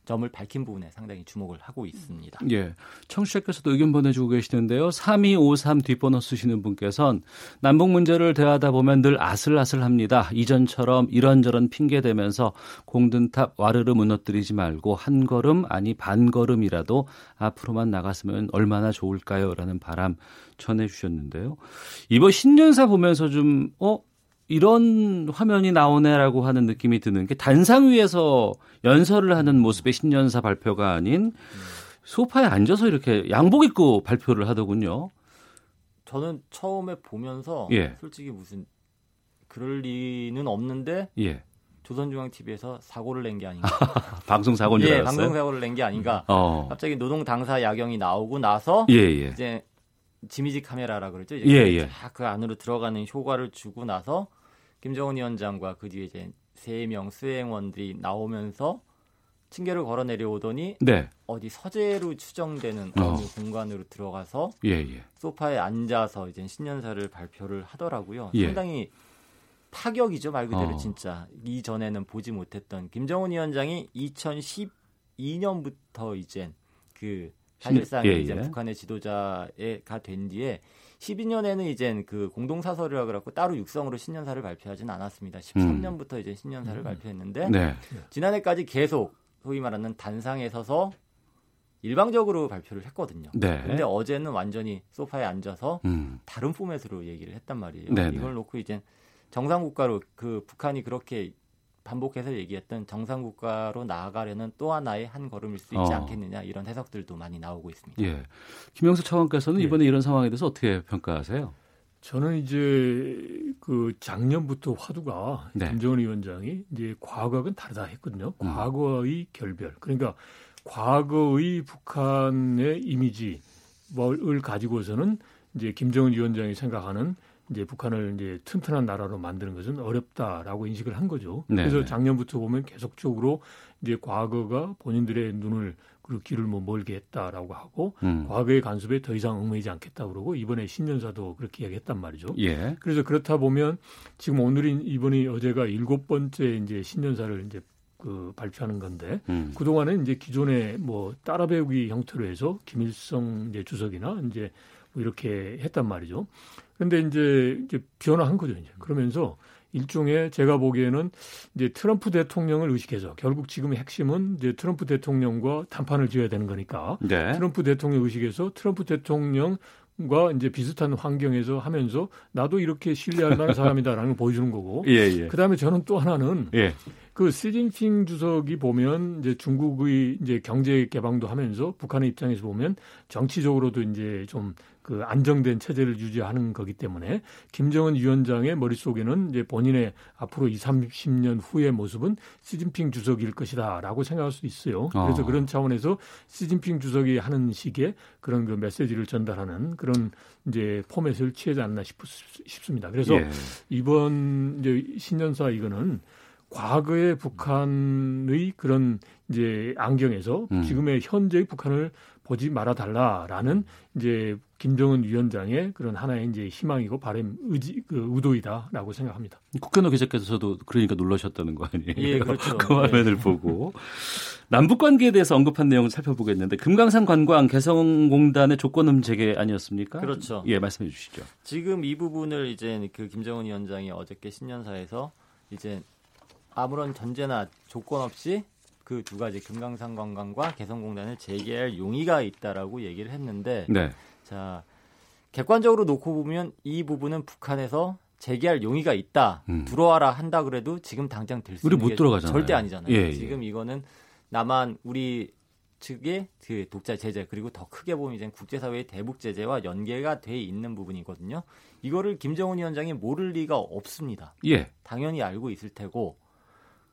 점을 밝힌 부분에 상당히 주목을 하고 있습니다. 예. 청취자께서도 의견 보내주고 계시는데요. 3253 뒷번호 쓰시는 분께서는 남북 문제를 대하다 보면 늘 아슬아슬합니다. 이전처럼 이런저런 핑계 대면서 공든탑 와르르 무너뜨리지 말고 한 걸음 아니 반 걸음이라도 앞으로만 나갔으면 얼마나 좋을까요? 라는 바람 전해 주셨는데요. 이번 신년사 보면서 좀, 어? 이런 화면이 나오네라고 하는 느낌이 드는 게 단상 위에서 연설을 하는 모습의 신년사 발표가 아닌 소파에 앉아서 이렇게 양복 입고 발표를 하더군요. 저는 처음에 보면서 예. 솔직히 무슨 그럴 리는 없는데 예. 조선중앙TV에서 사고를 낸 게 아닌가. 방송 사고인 줄 예, 알았어요. 방송 사고를 낸 게 아닌가. 어. 갑자기 노동 당사 야경이 나오고 나서 예, 예. 이제 지미지 카메라라 그러죠. 이제 예, 예. 그 안으로 들어가는 효과를 주고 나서 김정은 위원장과 그 뒤에 이제 세 명 수행원들이 나오면서 층계를 걸어 내려오더니 네. 어디 서재로 추정되는 어. 느 공간으로 들어가서 예, 예. 소파에 앉아서 이제 신년사를 발표를 하더라고요. 예. 상당히 파격이죠 말 그대로 어. 진짜 이전에는 보지 못했던 김정은 위원장이 2012년부터 이제 그 사실상 예, 이제 예. 북한의 지도자가 된 뒤에 12년에는 이제 그 공동 사설이라 그래갖고 따로 육성으로 신년사를 발표하지는 않았습니다. 13년부터 음. 이제 신년사를 음. 발표했는데 네. 지난해까지 계속 소위 말하는 단상에 서서 일방적으로 발표를 했거든요. 네. 근데 어제는 완전히 소파에 앉아서 음. 다른 포맷으로 얘기를 했단 말이에요. 네, 네. 이걸 놓고 이제 정상 국가로 그 북한이 그렇게 반복해서 얘기했던 정상 국가로 나아가려는 또 하나의 한 걸음일 수 있지 어. 않겠느냐 이런 해석들도 많이 나오고 있습니다. 예. 김영수 차관께서는 예. 이번에 이런 상황에 대해서 어떻게 평가하세요? 저는 이제 그 작년부터 화두가 네. 김정은 위원장이 이제 과거하고는 다르다 했거든요. 음. 과거의 결별. 그러니까 과거의 북한의 이미지를 가지고서는 이제 김정은 위원장이 생각하는 이제 북한을 이제 튼튼한 나라로 만드는 것은 어렵다라고 인식을 한 거죠. 네 그래서 네. 작년부터 보면 계속적으로 이제 과거가 본인들의 눈을 그리고 길을 뭐 멀게 했다라고 하고 음. 과거의 간섭에 더 이상 얽매이지 않겠다 그러고 이번에 신년사도 그렇게 이야기했단 말이죠. 예. 그래서 그렇다 보면 지금 오늘이 이번이 어제가 일곱 번째 이제 신년사를 이제 그 발표하는 건데 음. 그 동안은 이제 기존의 뭐 따라 배우기 형태로 해서 김일성 이제 주석이나 이제 뭐 이렇게 했단 말이죠. 그런데 이제 이제 변화한 거죠. 이제 그러면서 일종의 제가 보기에는 이제 트럼프 대통령을 의식해서 결국 지금의 핵심은 이제 트럼프 대통령과谈판을 지어야 되는 거니까 네. 트럼프 대통령 의식에서 트럼프 대통령 과 이제 비슷한 환경에서 하면서 나도 이렇게 신뢰할 만한 사람이다라는 걸 보여주는 거고. 예, 예. 그다음에 저는 또 하나는 예. 그 시진핑 주석이 보면 이제 중국의 이제 경제 개방도 하면서 북한의 입장에서 보면 정치적으로도 이제 좀 그 안정된 체제를 유지하는 거기 때문에 김정은 위원장의 머릿속에는 이제 본인의 앞으로 20, 30년 후의 모습은 시진핑 주석일 것이다라고 생각할 수 있어요. 그래서 어. 그런 차원에서 시진핑 주석이 하는 식의 그런 그 메시지를 전달하는 그런 이제 포맷을 취하지 않나 싶, 싶습니다. 그래서 예. 이번 이제 신년사 이거는 과거의 북한의 그런 이제 안경에서 음. 지금의 현재의 북한을 보지 말아 달라라는 이제 김정은 위원장의 그런 하나의 이제 희망이고 바람 의지 그 의도이다라고 생각합니다. 국회의원 기자께서도 그러니까 놀라셨다는 거 아니에요? 예, 그렇죠. 그 화면을 네. 보고 남북 관계에 대해서 언급한 내용을 살펴보겠는데 금강산 관광 개성공단의 조건음 재개 아니었습니까? 그렇죠. 예, 말씀해 주시죠. 지금 이 부분을 이제 그 김정은 위원장이 어저께 신년사에서 이제 아무런 전제나 조건 없이 그 두 가지 금강산 관광과 개성공단을 재개할 용의가 있다라고 얘기를 했는데 네. 자 객관적으로 놓고 보면 이 부분은 북한에서 재개할 용의가 있다 음. 들어와라 한다 그래도 지금 당장 될 수 있는 게 절대 아니잖아요. 예, 예. 지금 이거는 나만 우리 측의 그 독자 제재 그리고 더 크게 보면 이제 국제사회의 대북 제재와 연계가 돼 있는 부분이거든요. 이거를 김정은 위원장이 모를 리가 없습니다. 예. 당연히 알고 있을 테고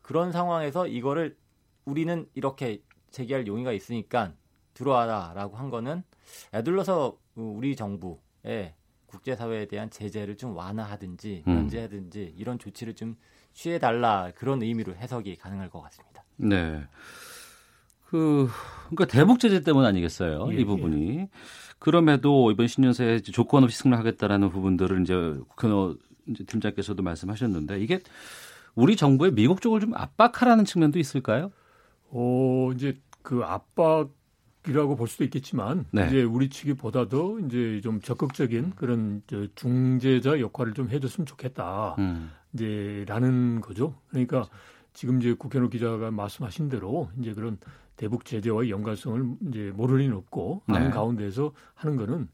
그런 상황에서 이거를 우리는 이렇게 제기할 용의가 있으니까 들어와라라고 한 거는 애둘러서 우리 정부의 국제사회에 대한 제재를 좀 완화하든지 음. 면제하든지 이런 조치를 좀 취해달라 그런 의미로 해석이 가능할 것 같습니다. 네. 그 그러니까 대북 제재 때문 아니겠어요? 예, 이 부분이. 예. 그럼에도 이번 신년사에 조건 없이 승낙하겠다라는 부분들을 이제 국회 이제 팀장께서도 말씀하셨는데 이게 우리 정부의 미국 쪽을 좀 압박하라는 측면도 있을까요? 어, 이제 그 압박 이라고 볼 수도 있겠지만 네. 이제 우리 측이 보다도 이제 좀 적극적인 그런 저 중재자 역할을 좀 해줬으면 좋겠다. 음. 이제라는 거죠. 그러니까 지금 이제 국회의원 기자가 말씀하신 대로 이제 그런 대북 제재와의 연관성을 이제 모를 리는 없고 하는 네. 가운데서 하는 거는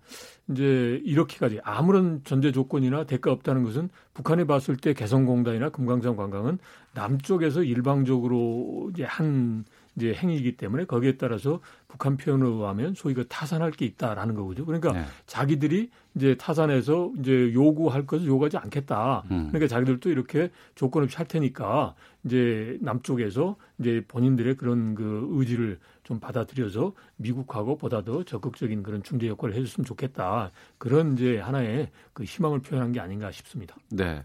이제 이렇게까지 아무런 전제 조건이나 대가 없다는 것은 북한이 봤을 때 개성공단이나 금강산 관광은 남쪽에서 일방적으로 이제 한 이제 행위이기 때문에 거기에 따라서 북한 표현에 의하면 소위 그 타산할 게 있다라는 거거든요. 그러니까 네. 자기들이 이제 타산해서 이제 요구할 것을 요구하지 않겠다. 음. 그러니까 자기들도 이렇게 조건 없이 할 테니까 이제 남쪽에서 이제 본인들의 그런 그 의지를 좀 받아들여서 미국하고 보다 더 적극적인 그런 중재 역할을 해줬으면 좋겠다. 그런 이제 하나의 그 희망을 표현한 게 아닌가 싶습니다. 네.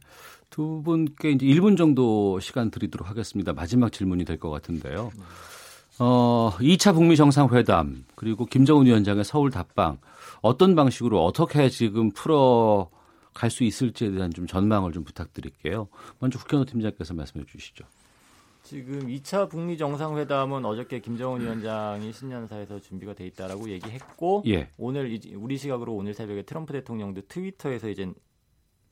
두 분께 이제 1분 정도 시간 드리도록 하겠습니다. 마지막 질문이 될 것 같은데요. 어, 2차 북미 정상회담 그리고 김정은 위원장의 서울 답방 어떤 방식으로 어떻게 지금 풀어 갈 수 있을지에 대한 좀 전망을 좀 부탁드릴게요. 먼저 국현호 팀장께서 말씀해 주시죠. 지금 2차 북미 정상회담은 어저께 김정은 위원장이 신년사에서 준비가 돼 있다라고 얘기했고 예. 오늘 우리 시각으로 오늘 새벽에 트럼프 대통령도 트위터에서 이제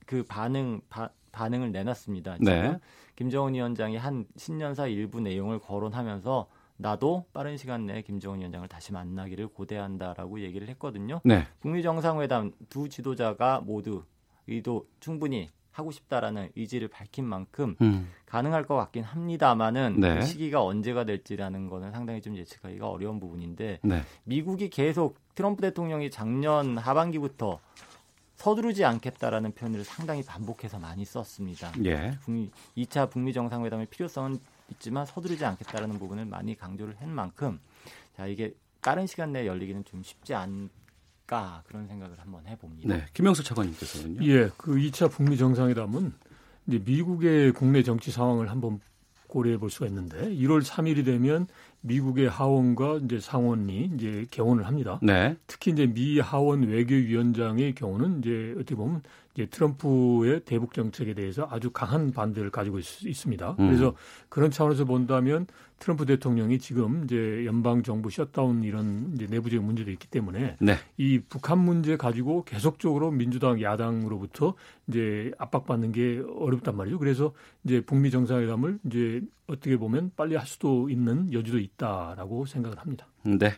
그 반응 바, 반응을 내놨습니다. 네. 김정은 위원장이 한 신년사 일부 내용을 거론하면서 나도 빠른 시간 내에 김정은 위원장을 다시 만나기를 고대한다라고 얘기를 했거든요. 네. 북미 정상회담 두 지도자가 모두 의도 충분히 하고 싶다라는 의지를 밝힌 만큼 음. 가능할 것 같긴 합니다만은 네. 그 시기가 언제가 될지라는 거는 상당히 좀 예측하기가 어려운 부분인데 네. 미국이 계속 트럼프 대통령이 작년 하반기부터 서두르지 않겠다라는 표현을 상당히 반복해서 많이 썼습니다. 예. 북미, 2차 북미 정상회담의 필요성은 있지만 서두르지 않겠다라는 부분을 많이 강조를 한 만큼 자 이게 빠른 시간 내에 열리기는 좀 쉽지 않을까 그런 생각을 한번 해봅니다. 네, 김영수 차관님께서는요. 예, 그 2차 북미 정상회담은 이제 미국의 국내 정치 상황을 한번 고려해 볼 수가 있는데 1월 3일이 되면 미국의 하원과 이제 상원이 이제 개원을 합니다. 네. 특히 이제 미 하원 외교위원장의 경우는 이제 어떻게 보면 이제 트럼프의 대북 정책에 대해서 아주 강한 반대를 가지고 있, 습니다 음. 그래서 그런 차원에서 본다면 트럼프 대통령이 지금 이제 연방 정부 셧다운 이런 이제 내부적인 문제도 있기 때문에 네. 이 북한 문제 가지고 계속적으로 민주당 야당으로부터 이제 압박받는 게 어렵단 말이죠. 그래서 이제 북미 정상회담을 이제 어떻게 보면 빨리 할 수도 있는 여지도 있다라고 생각을 합니다. 네.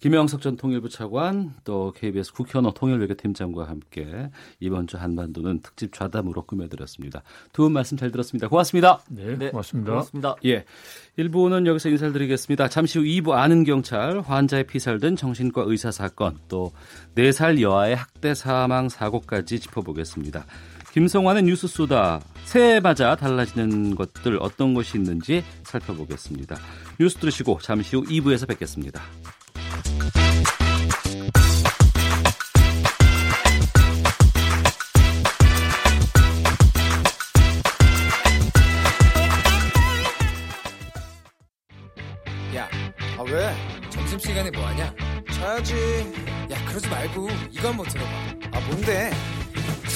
김영석 전 통일부 차관 또 KBS 국현호 통일외교팀장과 함께 이번 주 한반도는 특집 좌담으로 꾸며드렸습니다. 두 분 말씀 잘 들었습니다. 고맙습니다. 네, 네 고맙습니다. 고맙습니다. 예. 1부는 여기서 인사를 드리겠습니다. 잠시 후 2부 아는 경찰, 환자의 피살된 정신과 의사 사건, 또 4살 여아의 학대 사망 사고까지 짚어보겠습니다. 김성환의 뉴스 소다 새해 맞아 달라지는 것들 어떤 것이 있는지 살펴보겠습니다. 뉴스 들으시고 잠시 후 2부에서 뵙겠습니다. 야, 아 왜? 점심시간에 뭐하냐? 자야지. 야, 그러지 말고 이거 한번 들어봐. 아 뭔데?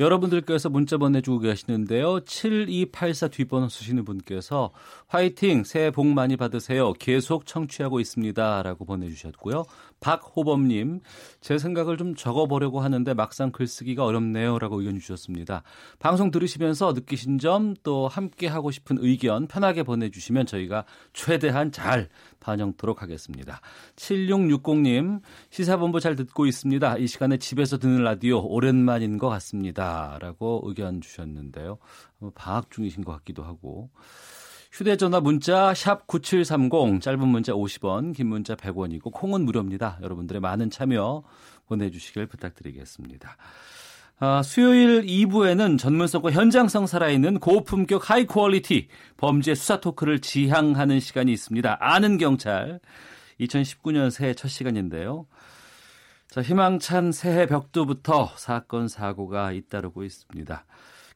여러분들께서 문자 보내주고 계시는데요. 7284 뒷번호 쓰시는 분께서 화이팅! 새해 복 많이 받으세요. 계속 청취하고 있습니다. 라고 보내주셨고요. 박호범님, 제 생각을 좀 적어보려고 하는데 막상 글쓰기가 어렵네요. 라고 의견 주셨습니다. 방송 들으시면서 느끼신 점 또 함께 하고 싶은 의견 편하게 보내주시면 저희가 최대한 잘 반영토록 하겠습니다. 7660님, 시사본부 잘 듣고 있습니다. 이 시간에 집에서 듣는 라디오 오랜만인 것 같습니다. 라고 의견 주셨는데요. 방학 중이신 것 같기도 하고. 휴대전화 문자 샵 9730 짧은 문자 50원 긴 문자 100원이고 콩은 무료입니다. 여러분들의 많은 참여 보내주시길 부탁드리겠습니다. 아, 수요일 2부에는 전문성과 현장성 살아있는 고품격 high quality 범죄 수사 토크를 지향하는 시간이 있습니다. 아는 경찰 2019년 새해 첫 시간인데요. 자, 희망찬 새해 벽두부터 사건 사고가 잇따르고 있습니다.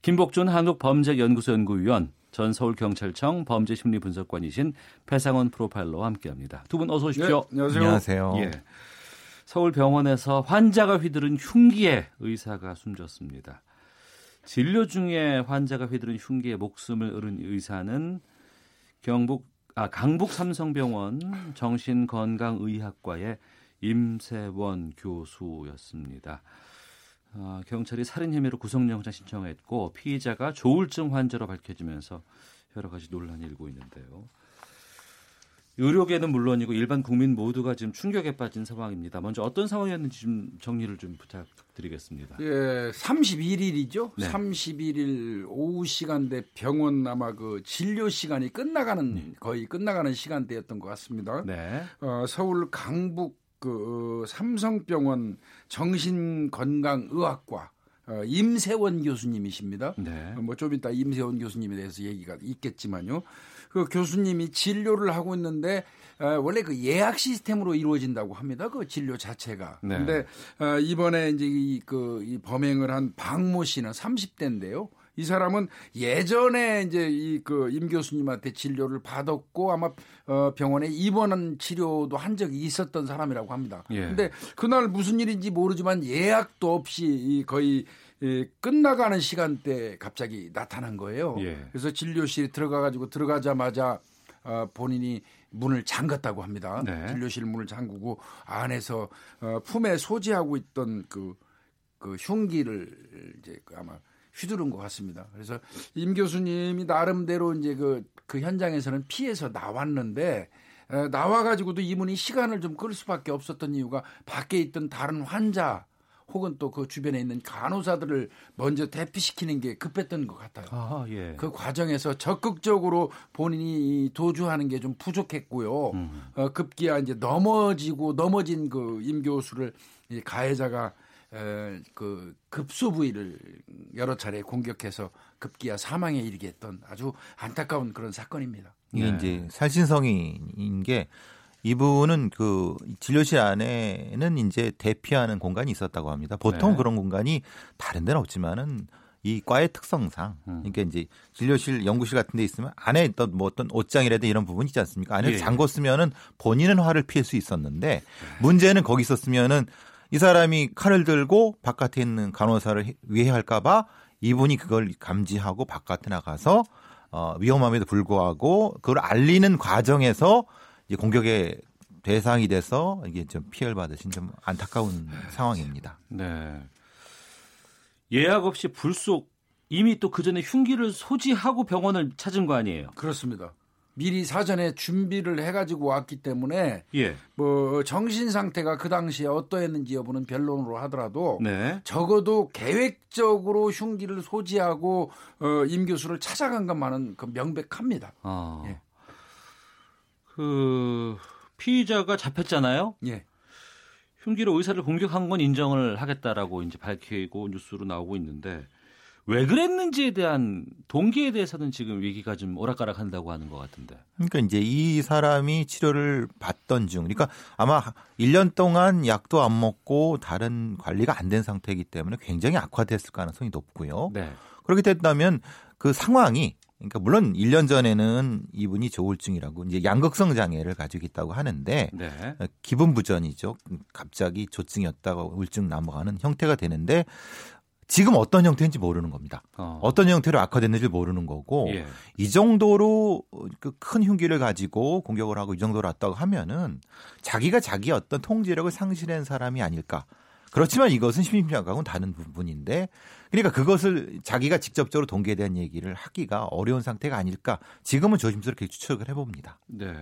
김복준 한국범죄연구소 연구위원 전 서울경찰청 범죄심리분석관이신 배상원 프로파일러와 함께합니다. 두 분 어서 오십시오. 네, 안녕하세요. 안녕하세요. 예. 서울병원에서 환자가 휘두른 흉기에 의사가 숨졌습니다. 진료 중에 환자가 휘두른 흉기에 목숨을 잃은 의사는 경북 아 강북 삼성병원 정신건강의학과의 임세원 교수였습니다. 어, 경찰이 살인 혐의로 구속영장 신청했고 피의자가 조울증 환자로 밝혀지면서 여러 가지 논란이 일고 있는데요. 의료계는 물론이고 일반 국민 모두가 지금 충격에 빠진 상황입니다. 먼저 어떤 상황이었는지 좀 정리를 좀 부탁드리겠습니다. 예, 31일이죠. 네. 31일 오후 시간대 병원 아마 그 진료 시간이 끝나가는 네. 거의 끝나가는 시간대였던 것 같습니다. 네. 어, 서울 강북 그 어, 삼성병원 정신건강의학과 어, 임세원 교수님이십니다. 네. 어, 뭐좀 이따 임세원 교수님에 대해서 얘기가 있겠지만요. 그 교수님이 진료를 하고 있는데 어, 원래 그 예약 시스템으로 이루어진다고 합니다. 그 진료 자체가. 네. 근데 어, 이번에 이제 이, 그, 이 범행을 한 박모 씨는 30대인데요. 이 사람은 예전에 이제 이 그 임 교수님한테 진료를 받았고 아마 어 병원에 입원한 치료도 한 적이 있었던 사람이라고 합니다. 예. 근데 그날 무슨 일인지 모르지만 예약도 없이 거의 예, 끝나가는 시간대 갑자기 나타난 거예요. 예. 그래서 진료실에 들어가 가지고 들어가자마자 어, 본인이 문을 잠갔다고 합니다. 네. 진료실 문을 잠그고 안에서 어, 품에 소지하고 있던 그, 그 흉기를 이제 그 아마 휘두른 것 같습니다. 그래서 임 교수님이 나름대로 이제 그, 그 현장에서는 피해서 나왔는데 에, 나와가지고도 이분이 시간을 좀 끌 수밖에 없었던 이유가 밖에 있던 다른 환자 혹은 또 그 주변에 있는 간호사들을 먼저 대피시키는 게 급했던 것 같아요. 아, 예. 그 과정에서 적극적으로 본인이 도주하는 게 좀 부족했고요. 음. 어, 급기야 이제 넘어지고 넘어진 그 임 교수를 이 가해자가 에, 그 급소 부위를 여러 차례 공격해서 급기야 사망에 이르게 했던 아주 안타까운 그런 사건입니다. 이게 네. 이제 살신성인인 게 이분은 그 진료실 안에는 이제 대피하는 공간이 있었다고 합니다. 보통 네. 그런 공간이 다른 데는 없지만은 이 과의 특성상 음. 그러니까 이제 진료실 연구실 같은 데 있으면 안에 있던 뭐 어떤 옷장이라든 이런 부분이 있지 않습니까? 안에 예. 잠궜으면은 본인은 화를 피할 수 있었는데 네. 문제는 거기 있었으면은 이 사람이 칼을 들고 바깥에 있는 간호사를 위해할까봐 이분이 그걸 감지하고 바깥에 나가서 어, 위험함에도 불구하고 그걸 알리는 과정에서 이제 공격의 대상이 돼서 이게 좀 피해를 받으신 좀 안타까운 상황입니다. 네. 예약 없이 불속 이미 또 그 전에 흉기를 소지하고 병원을 찾은 거 아니에요? 그렇습니다. 미리 사전에 준비를 해가지고 왔기 때문에 예. 뭐 정신 상태가 그 당시에 어떠했는지 여부는 변론으로 하더라도 네. 적어도 계획적으로 흉기를 소지하고 어, 임 교수를 찾아간 것만은 그 명백합니다. 아. 예. 그 피의자가 잡혔잖아요. 예. 흉기로 의사를 공격한 건 인정을 하겠다라고 이제 밝히고 뉴스로 나오고 있는데 왜 그랬는지에 대한 동기에 대해서는 지금 얘기가 좀 오락가락한다고 하는 것 같은데. 그러니까 이제 이 사람이 치료를 받던 중, 그러니까 아마 1년 동안 약도 안 먹고 다른 관리가 안 된 상태이기 때문에 굉장히 악화됐을 가능성이 높고요. 네. 그렇게 됐다면 그 상황이 그러니까 물론 1년 전에는 이분이 조울증이라고 이제 양극성 장애를 가지고 있다고 하는데 네. 기분 부전이죠. 갑자기 조증이었다가 우울증 넘어가는 형태가 되는데 지금 어떤 형태인지 모르는 겁니다. 어. 떤 형태로 악화됐는지 모르는 거고 예. 이 정도로 그큰 흉기를 가지고 공격을 하고 이 정도로 왔다고 하면은 자기가 자기 어떤 통제력을 상실한 사람이 아닐까. 그렇지만 이것은 심리학하고는 다른 부분인데 그러니까 그것을 자기가 직접적으로 동기에 대한 얘기를 하기가 어려운 상태가 아닐까 지금은 조심스럽게 추측을 해봅니다. 네.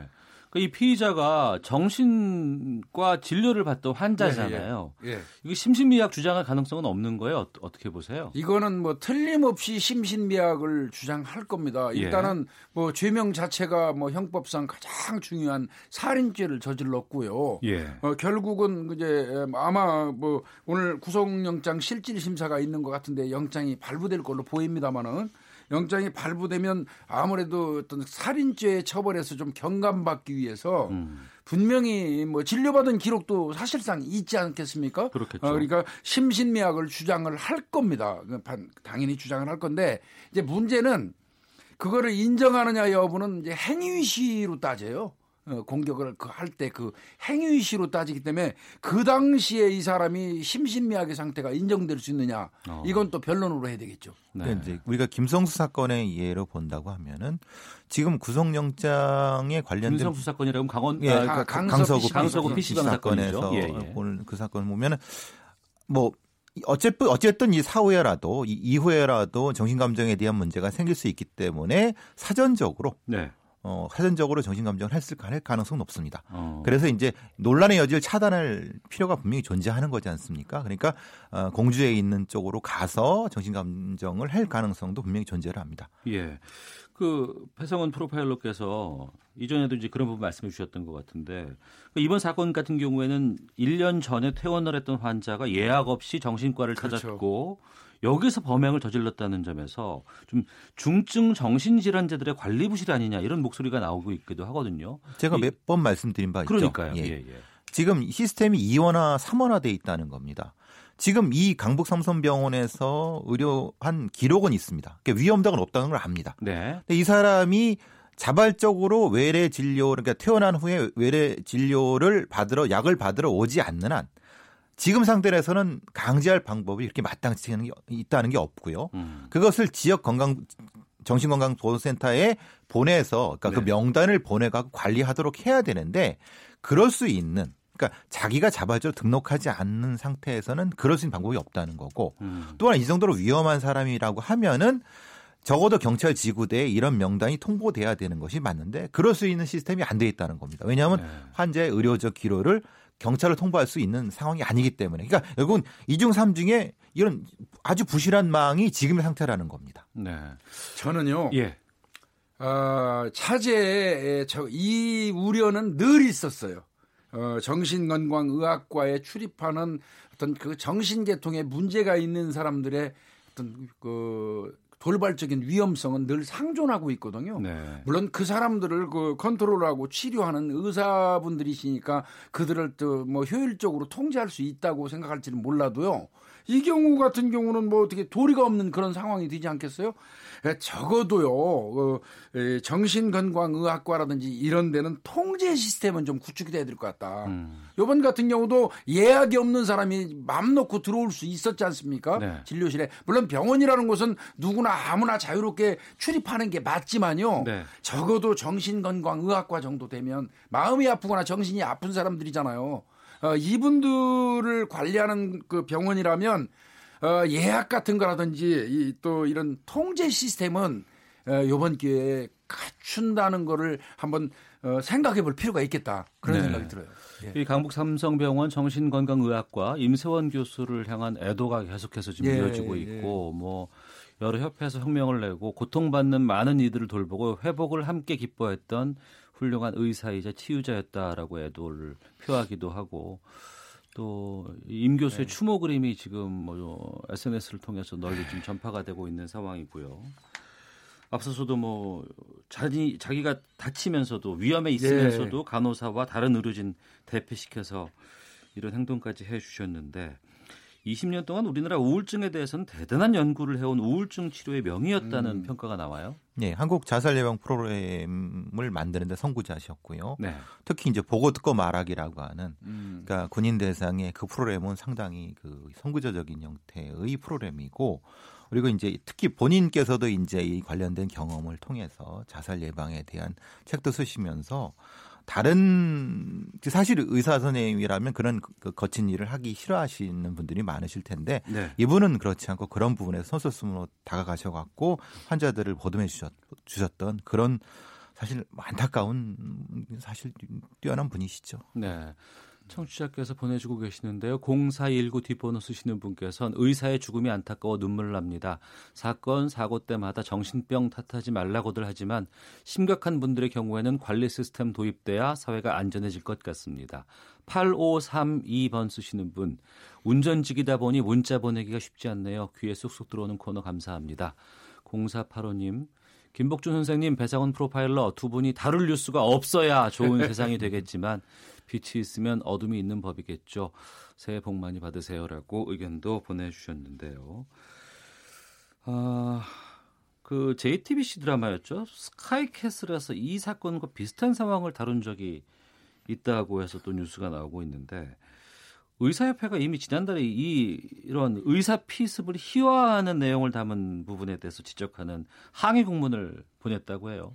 그러니까 이 피의자가 정신과 진료를 받던 환자잖아요. 예, 예. 예. 이게 심신미약 주장할 가능성은 없는 거예요? 어, 떻게 보세요? 이거는 뭐 틀림없이 심신미약을 주장할 겁니다. 예. 일단은 예. 뭐 죄명 자체가 뭐 형법상 가장 중요한 살인죄를 저질렀고요. 예. 어, 결국은 이제 아마 뭐 오늘 구속영장 실질 심사가 있는 것 같은데 영장이 발부될 걸로 보입니다만은 영장이 발부되면 아무래도 어떤 살인죄 처벌에서 좀 경감받기 위해서 음. 분명히 뭐 진료받은 기록도 사실상 있지 않겠습니까? 그렇겠죠. 어, 그러니까 심신미약을 주장을 할 겁니다. 그 당연히 주장을 할 건데 이제 문제는 그거를 인정하느냐 여부는 이제 행위시로 따져요. 어, 공격을 그할때 그 행위시로 따지기 때문에 그 당시에 이 사람이 심신미약의 상태가 인정될 수 있느냐 어. 이건 또 변론으로 해야 되겠죠. 네. 이제 우리가 김성수 사건의 예로 본다고 하면은 지금 구속영장에 관련된 김성수 사건이라면 강원 예, 아, 강서구 강서구 PC방 사건에서 예, 예. 오늘 그 사건 보면은 뭐 어쨌든 어쨌든 이 사후에라도 이 이후에라도 정신 감정에 대한 문제가 생길 수 있기 때문에 사전적으로 네. 어, 사전적으로 정신감정을 했을 가능성은 높습니다. 어. 그래서 이제 논란의 여지를 차단할 필요가 분명히 존재하는 거지 않습니까? 그러니까 어, 공주에 있는 쪽으로 가서 정신감정을 할 가능성도 분명히 존재를 합니다. 예. 그 배성원 프로파일러께서 이전에도 이제 그런 부분 말씀해 주셨던 것 같은데 그 이번 사건 같은 경우에는 1년 전에 퇴원을 했던 환자가 예약 없이 정신과를 그렇죠. 찾았고 여기서 범행을 저질렀다는 점에서 좀 중증 정신질환자들의 관리 부실 아니냐 이런 목소리가 나오고 있기도 하거든요. 제가 몇 번 말씀드린 바 그러니까요. 있죠. 예. 예, 예. 지금 시스템이 2원화, 3원화돼 있다는 겁니다. 지금 이 강북 삼성병원에서 의료한 기록은 있습니다. 그러니까 위험도가 높다는 걸 압니다. 네. 근데 이 사람이 자발적으로 외래 진료 그러니까 퇴원한 후에 외래 진료를 받으러 약을 받으러 오지 않는 한 지금 상태에서는 강제할 방법이 이렇게 마땅치 있다는 게 없고요. 음. 그것을 지역 건강 정신건강보호센터에 보내서 그러니까 그 네. 그 명단을 보내갖고 관리하도록 해야 되는데 그럴 수 있는 그러니까 자기가 자발적으로 등록하지 않는 상태에서는 그럴 수 있는 방법이 없다는 거고 음. 또한 이 정도로 위험한 사람이라고 하면은 적어도 경찰 지구대에 이런 명단이 통보돼야 되는 것이 맞는데 그럴 수 있는 시스템이 안 돼 있다는 겁니다. 왜냐하면 네. 환자의 의료적 기로를 경찰을 통보할 수 있는 상황이 아니기 때문에. 그러니까 결국은 이중 삼중에 이런 아주 부실한 망이 지금의 상태라는 겁니다. 네. 저는요. 예. 어, 차제에 이 우려는 늘 있었어요. 어, 정신건강의학과에 출입하는 어떤 그 정신계통에 문제가 있는 사람들의 어떤 그 돌발적인 위험성은 늘 상존하고 있거든요. 네. 물론 그 사람들을 그 컨트롤하고 치료하는 의사분들이시니까 그들을 또 뭐 효율적으로 통제할 수 있다고 생각할지는 몰라도요. 이 경우 같은 경우는 뭐 어떻게 도리가 없는 그런 상황이 되지 않겠어요? 예, 적어도요, 어, 예, 정신건강의학과라든지 이런 데는 통제 시스템은 좀 구축이 돼야 될 것 같다. 음. 요번 같은 경우도 예약이 없는 사람이 맘 놓고 들어올 수 있었지 않습니까? 네. 진료실에. 물론 병원이라는 곳은 누구나 아무나 자유롭게 출입하는 게 맞지만요. 네. 적어도 정신건강의학과 정도 되면 마음이 아프거나 정신이 아픈 사람들이잖아요. 어, 이분들을 관리하는 그 병원이라면 어, 예약 같은 거라든지 이, 또 이런 통제 시스템은 어, 이번 기회에 갖춘다는 거를 한번 어, 생각해 볼 필요가 있겠다. 그런 네. 생각이 들어요. 예. 이 강북 삼성병원 정신건강의학과 임세원 교수를 향한 애도가 계속해서 지금 예, 이어지고 예. 있고 예. 뭐 여러 협회에서 혁명을 내고 고통받는 많은 이들을 돌보고 회복을 함께 기뻐했던 훌륭한 의사이자 치유자였다라고 애도를 표하기도 하고 또 임 교수의 네. 추모 그림이 지금 뭐 SNS를 통해서 널리 좀 전파가 되고 있는 상황이고요. 앞서서도 뭐 자기 자기가 다치면서도 위험에 있으면서도 예. 간호사와 다른 의료진 대피시켜서 이런 행동까지 해 주셨는데 20년 동안 우리나라 우울증에 대해서는 대단한 연구를 해온 우울증 치료의 명이었다는 음. 평가가 나와요. 네, 한국 자살 예방 프로그램을 만드는데 선구자셨고요. 네. 특히 이제 보고 듣고 말하기라고 하는 음. 그러니까 군인 대상의 그 프로그램은 상당히 그 선구자적인 형태의 프로그램이고 그리고 이제 특히 본인께서도 이제 이 관련된 경험을 통해서 자살 예방에 대한 책도 쓰시면서 다른 사실 의사 선생님이라면 그런 그 거친 일을 하기 싫어하시는 분들이 많으실 텐데 네. 이분은 그렇지 않고 그런 부분에서 선수스으로 다가가셔갖고 환자들을 보듬해 주셨, 주셨던 그런 사실 안타까운 사실 뛰어난 분이시죠. 네. 청취자께서 보내주고 계시는데요. 0419 뒷번호 쓰시는 분께서는 의사의 죽음이 안타까워 눈물 납니다. 사건, 사고 때마다 정신병 탓하지 말라고들 하지만 심각한 분들의 경우에는 관리 시스템 도입돼야 사회가 안전해질 것 같습니다. 8532번 쓰시는 분, 운전직이다 보니 문자 보내기가 쉽지 않네요. 귀에 쏙쏙 들어오는 코너 감사합니다. 0485님, 김복준 선생님, 배상훈 프로파일러 두 분이 다룰 뉴스가 없어야 좋은 세상이 되겠지만 빛이 있으면 어둠이 있는 법이겠죠. 새해 복 많이 받으세요라고 의견도 보내주셨는데요. 아, 그 JTBC 드라마였죠. 스카이캐슬에서 이 사건과 비슷한 상황을 다룬 적이 있다고 해서 또 뉴스가 나오고 있는데 의사협회가 이미 지난달에 이 이런 의사 피습을 희화하는 내용을 담은 부분에 대해서 지적하는 항의 공문을 보냈다고 해요.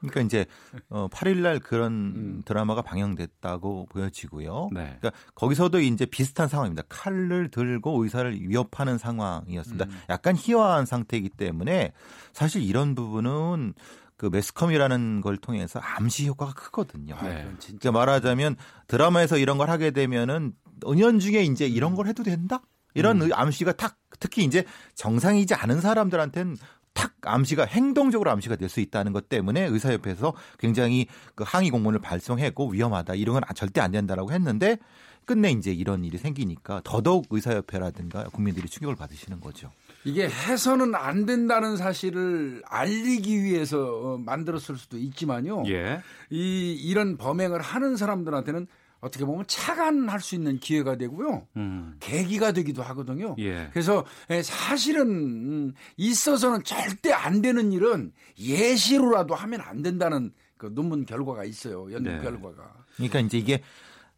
그러니까 이제 어 8일 날 그런 음. 드라마가 방영됐다고 보여지고요. 네. 그러니까 거기서도 이제 비슷한 상황입니다. 칼을 들고 의사를 위협하는 상황이었습니다. 음. 약간 희화한 상태이기 때문에 사실 이런 부분은 그 매스컴이라는 걸 통해서 암시 효과가 크거든요. 네. 그러니까 말하자면 드라마에서 이런 걸 하게 되면은 은연중에 이제 이런 걸 해도 된다? 이런 음. 암시가 탁 특히 이제 정상이지 않은 사람들한테는 탁 암시가 행동적으로 암시가 될 수 있다는 것 때문에 의사협회에서 굉장히 그 항의 공문을 발송했고 위험하다 이런 건 절대 안 된다라고 했는데 끝내 이제 이런 일이 생기니까 더더욱 의사협회라든가 국민들이 충격을 받으시는 거죠. 이게 해서는 안 된다는 사실을 알리기 위해서 어, 만들었을 수도 있지만요. 예. 이 이런 범행을 하는 사람들한테는 어떻게 보면 차관할 수 있는 기회가 되고요. 음. 계기가 되기도 하거든요. 예. 그래서 예, 사실은 음, 있어서는 절대 안 되는 일은 예시로라도 하면 안 된다는 그 논문 결과가 있어요. 연구 네. 결과가. 그러니까 이제 이게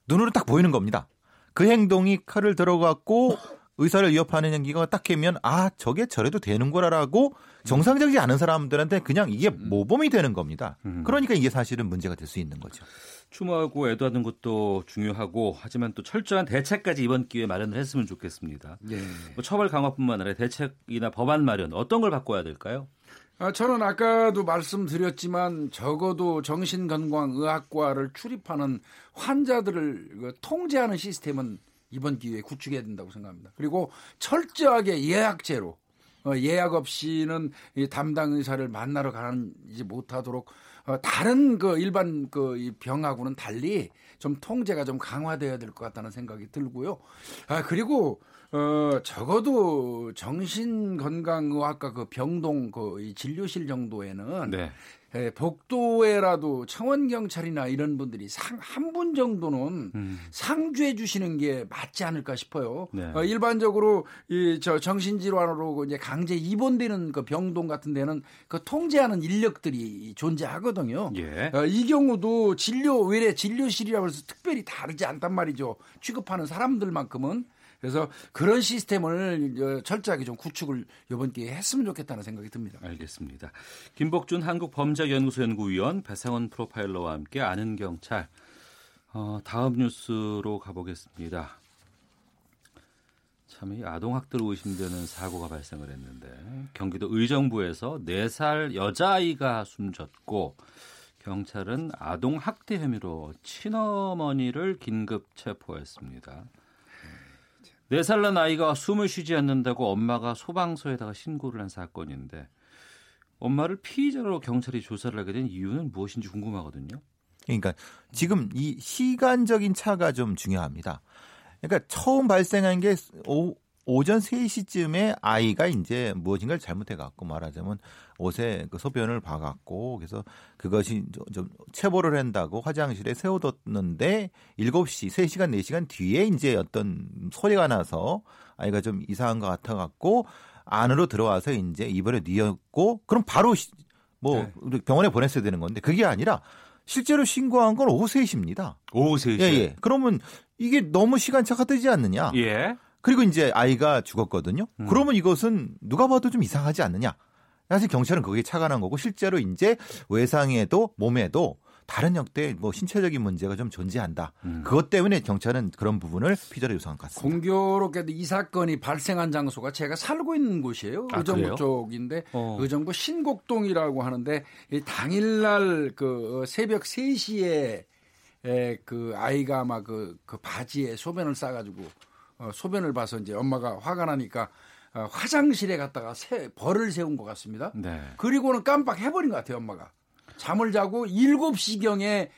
눈으로 딱 보이는 겁니다. 그 행동이 칼을 들어갖고 의사를 위협하는 행기가 딱 하면 아 저게 저래도 되는구나라고 정상적이지 않은 사람들한테 그냥 이게 음. 모범이 되는 겁니다. 음. 그러니까 이게 사실은 문제가 될 수 있는 거죠. 추모하고 애도하는 것도 중요하고 하지만 또 철저한 대책까지 이번 기회에 마련을 했으면 좋겠습니다. 네. 뭐 처벌 강화뿐만 아니라 대책이나 법안 마련 어떤 걸 바꿔야 될까요? 아, 저는 아까도 말씀드렸지만 적어도 정신건강의학과를 출입하는 환자들을 그 통제하는 시스템은 이번 기회에 구축해야 된다고 생각합니다. 그리고 철저하게 예약제로 어, 예약 없이는 이 담당 의사를 만나러 가지 못하도록 어, 다른 그 일반 그 병하고는 달리 좀 통제가 좀 강화돼야 될 것 같다는 생각이 들고요. 아 그리고 어 적어도 정신건강의학과 그 병동 그 진료실 정도에는 네. 예, 복도에라도 청원 경찰이나 이런 분들이 상한분 정도는 음. 상주해 주시는 게 맞지 않을까 싶어요. 네. 어, 일반적으로 이 저 정신 질환으로 이제 강제 입원되는 그 병동 같은 데는 그 통제하는 인력들이 존재하거든요. 예. 어, 이 경우도 진료 외래 진료실이라고 해서 특별히 다르지 않단 말이죠. 취급하는 사람들만큼은 그래서 그런 시스템을 철저하게 좀 구축을 이번 기회에 했으면 좋겠다는 생각이 듭니다. 알겠습니다. 김복준 한국범죄연구소 연구위원 배상원 프로파일러와 함께 아는 경찰 어, 다음 뉴스로 가보겠습니다. 참, 이 아동학대로 의심되는 사고가 발생을 했는데, 경기도 의정부에서 4살 여자아이가 숨졌고, 경찰은 아동학대 혐의로 친어머니를 긴급 체포했습니다. 4살 난 아이가 숨을 쉬지 않는다고 엄마가 소방서에다가 신고를 한 사건인데 엄마를 피의자로 경찰이 조사를 하게 된 이유는 무엇인지 궁금하거든요. 그러니까 지금 이 시간적인 차가 좀 중요합니다. 그러니까 처음 발생한 게 오, 오전 3시쯤에 아이가 이제 무엇인가를 잘못해 갖고 말하자면 옷에 그 소변을 봐 갖고 그래서 그것이 좀 체보를 한다고 화장실에 세워뒀는데 7시, 3시간, 4시간 뒤에 이제 어떤 소리가 나서 아이가 좀 이상한 것 같아 갖고 안으로 들어와서 이제 이번에 뉘었고 그럼 바로 뭐 네. 병원에 보냈어야 되는 건데 그게 아니라 실제로 신고한 건 오후 3시입니다. 오후 3시. 예, 예. 그러면 이게 너무 시간차가 뜨지 않느냐? 예. 그리고 이제 아이가 죽었거든요. 음. 그러면 이것은 누가 봐도 좀 이상하지 않느냐. 사실 경찰은 거기에 착안한 거고 실제로 이제 외상에도 몸에도 다른 역대 뭐 신체적인 문제가 좀 존재한다. 음. 그것 때문에 경찰은 그런 부분을 피자로 요청한 것 같습니다. 공교롭게도 이 사건이 발생한 장소가 제가 살고 있는 곳이에요. 아, 의정부 그래요? 쪽인데 어. 의정부 신곡동이라고 하는데 당일날 그 새벽 3시에 그 아이가 아마 그, 그 바지에 소변을 싸가지고 어, 소변을 봐서 이제 엄마가 화가 나니까 어, 화장실에 갔다가 새, 벌을 세운 것 같습니다. 네. 그리고는 깜빡 해버린 것 같아요, 엄마가. 잠을 자고 7시경에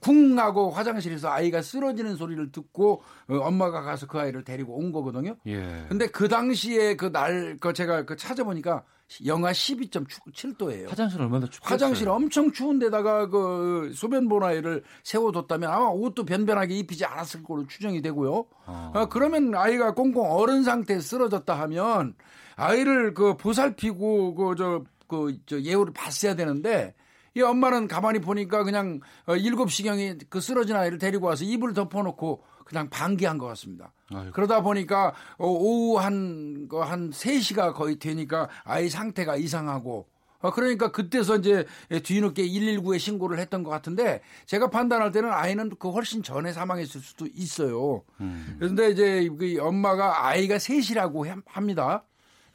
쿵 하고 화장실에서 아이가 쓰러지는 소리를 듣고 어, 엄마가 가서 그 아이를 데리고 온 거거든요. 예. 근데 그 당시에 그 날 그 제가 그 찾아보니까 영하 12.7도예요. 화장실 얼마나 춥겠어요? 화장실 엄청 추운 데다가 그 소변 보나이를 세워뒀다면 아마 옷도 변변하게 입히지 않았을 걸로 추정이 되고요. 아. 아, 그러면 아이가 꽁꽁 얼은 상태에 쓰러졌다 하면 아이를 그 보살피고 그저그저 예우를 봤어야 되는데 이 엄마는 가만히 보니까 그냥 7시경에 어, 그 쓰러진 아이를 데리고 와서 이불 덮어놓고 그냥 방기한 것 같습니다. 아이고. 그러다 보니까 어, 오후 한, 한 3시가 거의 되니까 아이 상태가 이상하고 어, 그러니까 그때서 이제 뒤늦게 119에 신고를 했던 것 같은데 제가 판단할 때는 아이는 그 훨씬 전에 사망했을 수도 있어요. 음. 그런데 이제 그 엄마가 아이가 셋이라고 합니다.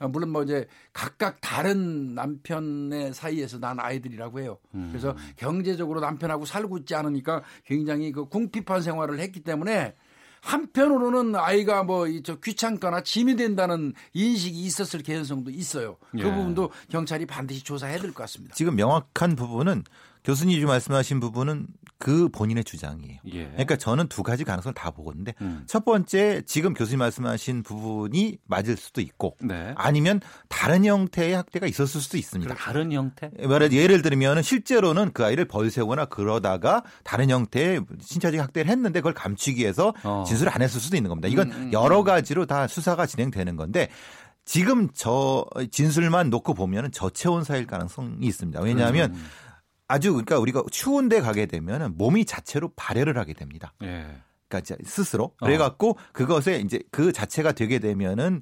어, 물론 뭐 이제 각각 다른 남편의 사이에서 난 아이들이라고 해요. 음. 그래서 경제적으로 남편하고 살고 있지 않으니까 굉장히 그 궁핍한 생활을 했기 때문에 한편으로는 아이가 뭐 저 귀찮거나 짐이 된다는 인식이 있었을 개연성도 있어요. 그 예. 부분도 경찰이 반드시 조사해야 될 것 같습니다. 지금 명확한 부분은 교수님이 말씀하신 부분은 그 본인의 주장이에요. 예. 그러니까 저는 두 가지 가능성을 다 보거든요. 음. 첫 번째 지금 교수님 말씀하신 부분이 맞을 수도 있고 네. 아니면 다른 형태의 학대가 있었을 수도 있습니다. 다른 형태? 예를 들면 실제로는 그 아이를 벌세거나 그러다가 다른 형태의 신체적 학대를 했는데 그걸 감추기 위해서 어. 진술을 안 했을 수도 있는 겁니다. 이건 음, 음, 음. 여러 가지로 다 수사가 진행되는 건데 지금 저 진술만 놓고 보면 저체온 사일 가능성이 있습니다. 왜냐하면 음. 아주 그러니까 우리가 추운데 가게 되면 몸이 자체로 발열을 하게 됩니다. 예. 그러니까 스스로 그래갖고 어. 그것에 이제 그 자체가 되게 되면은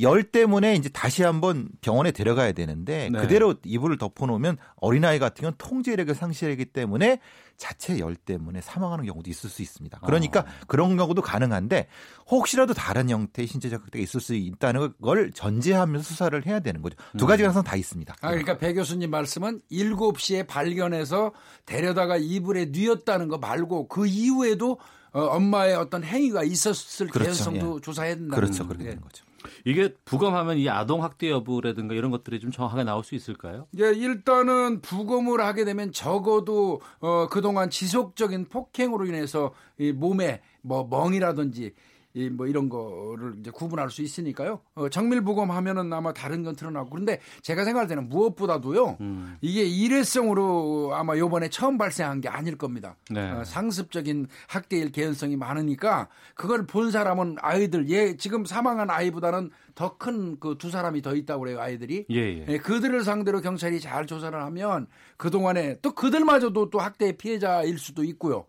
열 때문에 이제 다시 한번 병원에 데려가야 되는데 네. 그대로 이불을 덮어놓으면 어린아이 같은 경우는 통제력을 상실하기 때문에 자체 열 때문에 사망하는 경우도 있을 수 있습니다. 그러니까 어. 그런 경우도 가능한데 혹시라도 다른 형태의 신체적 학대가 있을 수 있다는 걸 전제하면서 수사를 해야 되는 거죠. 두 가지 음. 가능성 다 있습니다. 아, 그러니까 배 교수님 말씀은 7시에 발견해서 데려다가 이불에 뉘었다는 거 말고 그 이후에도 어, 엄마의 어떤 행위가 있었을 그렇죠. 가능성도 예. 조사해야 된다는 그렇죠. 그렇게 되는 거죠. 이게 부검하면 이 아동 학대 여부라든가 이런 것들이 좀 정확하게 나올 수 있을까요? 예, 일단은 부검을 하게 되면 적어도 어 그동안 지속적인 폭행으로 인해서 이 몸에 뭐 멍이라든지 이 뭐 이런 거를 이제 구분할 수 있으니까요. 어, 정밀 부검 하면은 아마 다른 건 드러나고 그런데 제가 생각할 때는 무엇보다도요. 음. 이게 일회성으로 아마 요번에 처음 발생한 게 아닐 겁니다. 네. 어, 상습적인 학대일 개연성이 많으니까 그걸 본 사람은 아이들 예 지금 사망한 아이보다는 더 큰 그 두 사람이 더 있다고 그래요 아이들이. 예, 예. 예, 그들을 상대로 경찰이 잘 조사를 하면 그 동안에 또 그들마저도 또 학대 피해자일 수도 있고요.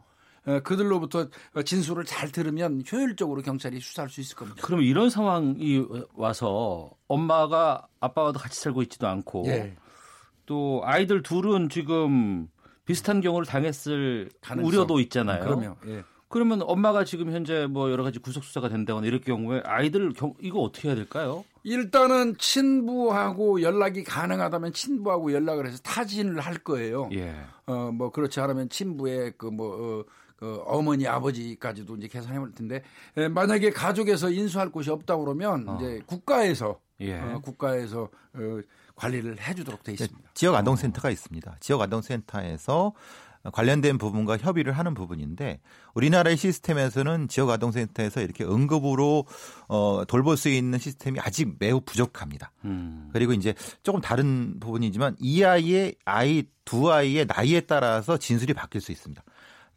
어, 그들로부터 진술을 잘 들으면 효율적으로 경찰이 수사할 수 있을 겁니다. 그럼 이런 상황이 와서 엄마가 아빠와도 같이 살고 있지도 않고 예. 또 아이들 둘은 지금 비슷한 경우를 당했을 가능성. 우려도 있잖아요. 그러면 예. 그러면 엄마가 지금 현재 뭐 여러 가지 구속 수사가 된다거나 이럴 경우에 아이들 경, 이거 어떻게 해야 될까요? 일단은 친부하고 연락이 가능하다면 친부하고 연락을 해서 타진을 할 거예요. 예. 어뭐 그렇지 않으면 친부의 그뭐 어, 그 어머니 아버지까지도 이제 계산해 볼 텐데 에, 만약에 가족에서 인수할 곳이 없다 그러면 어. 이제 국가에서 예. 어, 국가에서 어, 관리를 해주도록 돼 있습니다. 지역 안동센터가 있습니다. 지역 안동센터에서 관련된 부분과 협의를 하는 부분인데 우리나라의 시스템에서는 지역 아동센터에서 이렇게 응급으로 어, 돌볼 수 있는 시스템이 아직 매우 부족합니다. 음. 그리고 이제 조금 다른 부분이지만 이 아이의 아이 두 아이의 나이에 따라서 진술이 바뀔 수 있습니다.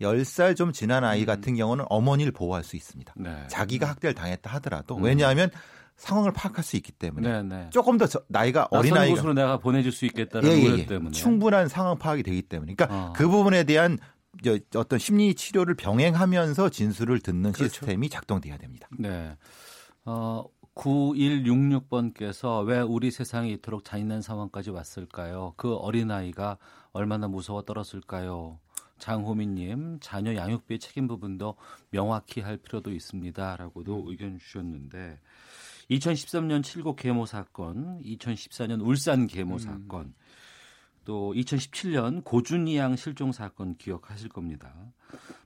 10살 좀 지난 아이 음. 같은 경우는 어머니를 보호할 수 있습니다. 네. 자기가 학대를 당했다 하더라도 음. 왜냐하면 상황을 파악할 수 있기 때문에 네, 네. 조금 더 나이가 어린 아이가 곳으로 내가 보내줄 수 있겠다는 예, 예, 예. 때문에 충분한 상황 파악이 되기 때문에 그러니까 어. 그 부분에 대한 어떤 심리 치료를 병행하면서 진술을 듣는 그렇죠. 시스템이 작동돼야 됩니다. 네. 어, 9166번께서 왜 우리 세상이 이토록 잔인한 상황까지 왔을까요? 그 어린아이가 얼마나 무서워 떨었을까요? 장호민님 자녀 양육비 책임 부분도 명확히 할 필요도 있습니다라고도 의견 주셨는데 2013년 칠곡 계모 사건, 2014년 울산 계모 음. 사건, 또 2017년 고준이 양 실종 사건 기억하실 겁니다.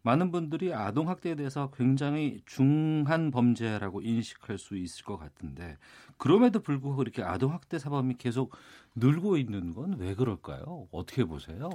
많은 분들이 아동 학대에 대해서 굉장히 중한 범죄라고 인식할 수 있을 것 같은데 그럼에도 불구하고 이렇게 아동 학대 사범이 계속 늘고 있는 건 왜 그럴까요? 어떻게 보세요?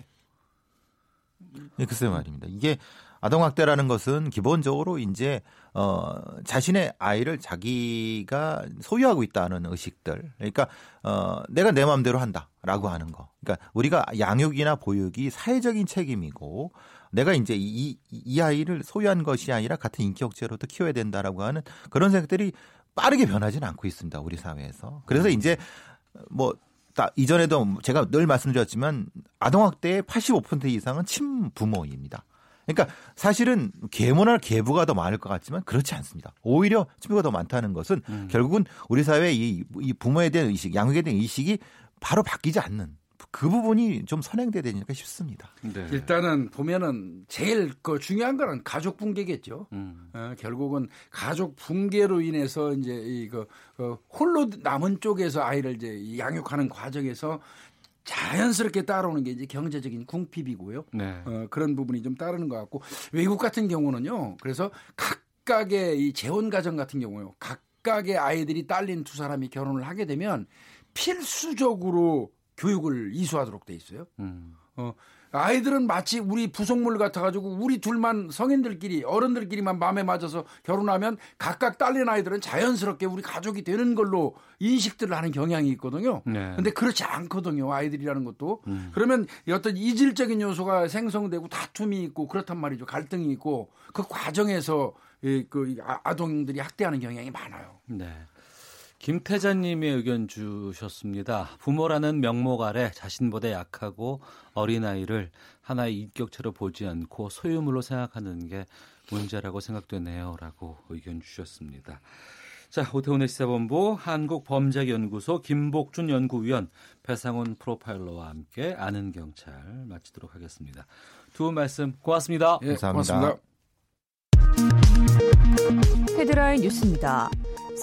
네, 글쎄 말입니다. 이게 아동학대라는 것은 기본적으로 이제 어 자신의 아이를 자기가 소유하고 있다는 의식들. 그러니까 어 내가 내 마음대로 한다라고 하는 거. 그러니까 우리가 양육이나 보육이 사회적인 책임이고 내가 이제 이, 이 아이를 소유한 것이 아니라 같은 인격체로도 키워야 된다라고 하는 그런 생각들이 빠르게 변하지는 않고 있습니다. 우리 사회에서. 그래서 이제 뭐 이전에도 제가 늘 말씀드렸지만 아동학대의 85% 이상은 친부모입니다. 그러니까 사실은 계모나 계부가 더 많을 것 같지만 그렇지 않습니다. 오히려 친부가 더 많다는 것은 음. 결국은 우리 사회의 이, 이 부모에 대한 의식, 양육에 대한 의식이 바로 바뀌지 않는 그 부분이 좀 선행돼야 되니까 싶습니다. 네. 일단은 보면은 제일 그 중요한 거는 가족 붕괴겠죠. 음. 어, 결국은 가족 붕괴로 인해서 이제 이거 어, 홀로 남은 쪽에서 아이를 이제 양육하는 과정에서 자연스럽게 따라오는 게 이제 경제적인 궁핍이고요. 네. 어, 그런 부분이 좀 따르는 것 같고 외국 같은 경우는요. 그래서 각각의 이 재혼 가정 같은 경우요. 각각의 아이들이 딸린 두 사람이 결혼을 하게 되면 필수적으로 교육을 이수하도록 돼 있어요. 음. 어, 아이들은 마치 우리 부속물 같아가지고 우리 둘만 성인들끼리 어른들끼리만 마음에 맞아서 결혼하면 각각 딸린 아이들은 자연스럽게 우리 가족이 되는 걸로 인식들을 하는 경향이 있거든요. 네. 근데 그렇지 않거든요. 아이들이라는 것도. 음. 그러면 어떤 이질적인 요소가 생성되고 다툼이 있고 그렇단 말이죠. 갈등이 있고 그 과정에서 그 아, 아동들이 학대하는 경향이 많아요. 네. 김태자님의 의견 주셨습니다. 부모라는 명목 아래 자신보다 약하고 어린아이를 하나의 인격체로 보지 않고 소유물로 생각하는 게 문제라고 생각되네요. 라고 의견 주셨습니다. 자, 오태훈의 시사본부 한국범죄연구소 김복준 연구위원 배상훈 프로파일러와 함께 아는 경찰 마치도록 하겠습니다. 두 분 말씀 고맙습니다. 예, 감사합니다. 고맙습니다. 헤드라인 뉴스입니다.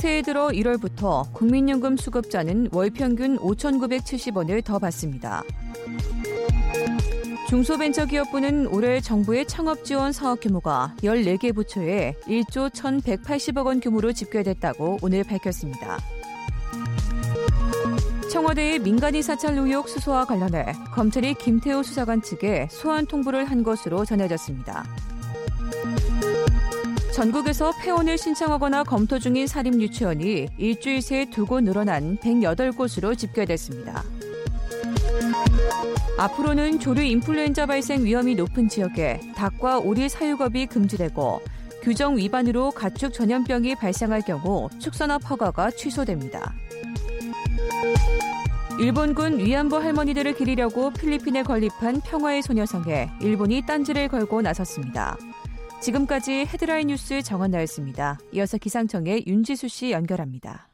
새해 들어 1월부터 국민연금 수급자는 월 평균 5,970원을 더 받습니다. 중소벤처기업부는 올해 정부의 창업지원 사업 규모가 14개 부처에 1조 1,180억 원 규모로 집계됐다고 오늘 밝혔습니다. 청와대의 민간인 사찰 의혹 수소와 관련해 검찰이 김태우 수사관 측에 소환 통보를 한 것으로 전해졌습니다. 전국에서 폐원을 신청하거나 검토 중인 사립 유치원이 일주일 새에 두고 늘어난 108곳으로 집계됐습니다. 앞으로는 조류 인플루엔자 발생 위험이 높은 지역에 닭과 오리 사육업이 금지되고 규정 위반으로 가축 전염병이 발생할 경우 축산업 허가가 취소됩니다. 일본군 위안부 할머니들을 기리려고 필리핀에 건립한 평화의 소녀성에 일본이 딴지를 걸고 나섰습니다. 지금까지 헤드라인 뉴스 정원 나였습니다. 이어서 기상청의 윤지수 씨 연결합니다.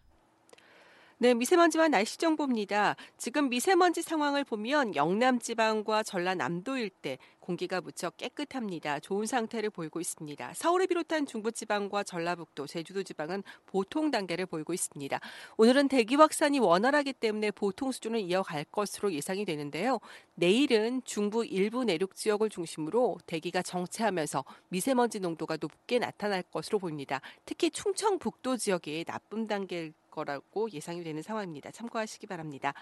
네, 미세먼지와 날씨 정보입니다. 지금 미세먼지 상황을 보면 영남 지방과 전라남도 일대 공기가 무척 깨끗합니다. 좋은 상태를 보이고 있습니다. 서울을 비롯한 중부 지방과 전라북도, 제주도 지방은 보통 단계를 보이고 있습니다. 오늘은 대기 확산이 원활하기 때문에 보통 수준을 이어갈 것으로 예상이 되는데요. 내일은 중부 일부 내륙 지역을 중심으로 대기가 정체하면서 미세먼지 농도가 높게 나타날 것으로 보입니다. 특히 충청북도 지역이 나쁨 단계일 거라고 예상이 되는 상황입니다. 참고하시기 바랍니다.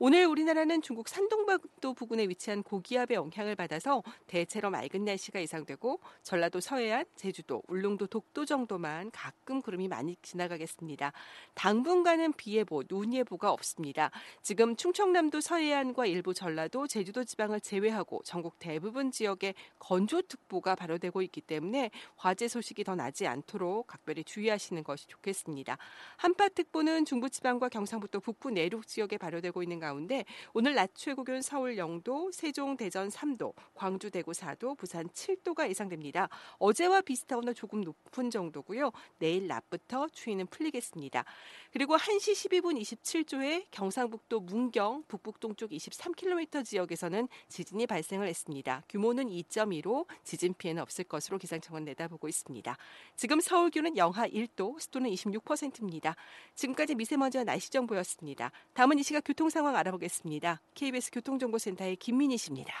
오늘 우리나라는 중국 산동반도 부근에 위치한 고기압의 영향을 받아서 대체로 맑은 날씨가 예상되고 전라도 서해안, 제주도, 울릉도, 독도 정도만 가끔 구름이 많이 지나가겠습니다. 당분간은 비 예보, 눈 예보가 없습니다. 지금 충청남도 서해안과 일부 전라도, 제주도 지방을 제외하고 전국 대부분 지역에 건조특보가 발효되고 있기 때문에 화재 소식이 더 나지 않도록 각별히 주의하시는 것이 좋겠습니다. 한파특보는 중부지방과 경상북도 북부 내륙 지역에 발효되고 있는 가운데 오늘 낮 최고 기온 서울 0도, 세종, 대전 3도, 광주, 대구 4도, 부산 7도가 예상됩니다. 어제와 비슷하거나 조금 높은 정도고요. 내일 낮부터 추위는 풀리겠습니다. 그리고 1시 12분 27초에 경상북도 문경 북북동쪽 23km 지역에서는 지진이 발생을 했습니다. 규모는 2.2로 지진 피해는 없을 것으로 기상청은 내다보고 있습니다. 지금 서울 기온은 영하 1도, 습도는 26%입니다. 지금까지 미세먼지와 날씨 정보였습니다. 다음은 이 시각 교통 상황 상황 알아보겠습니다. KBS 교통정보센터의 김민희 씨입니다.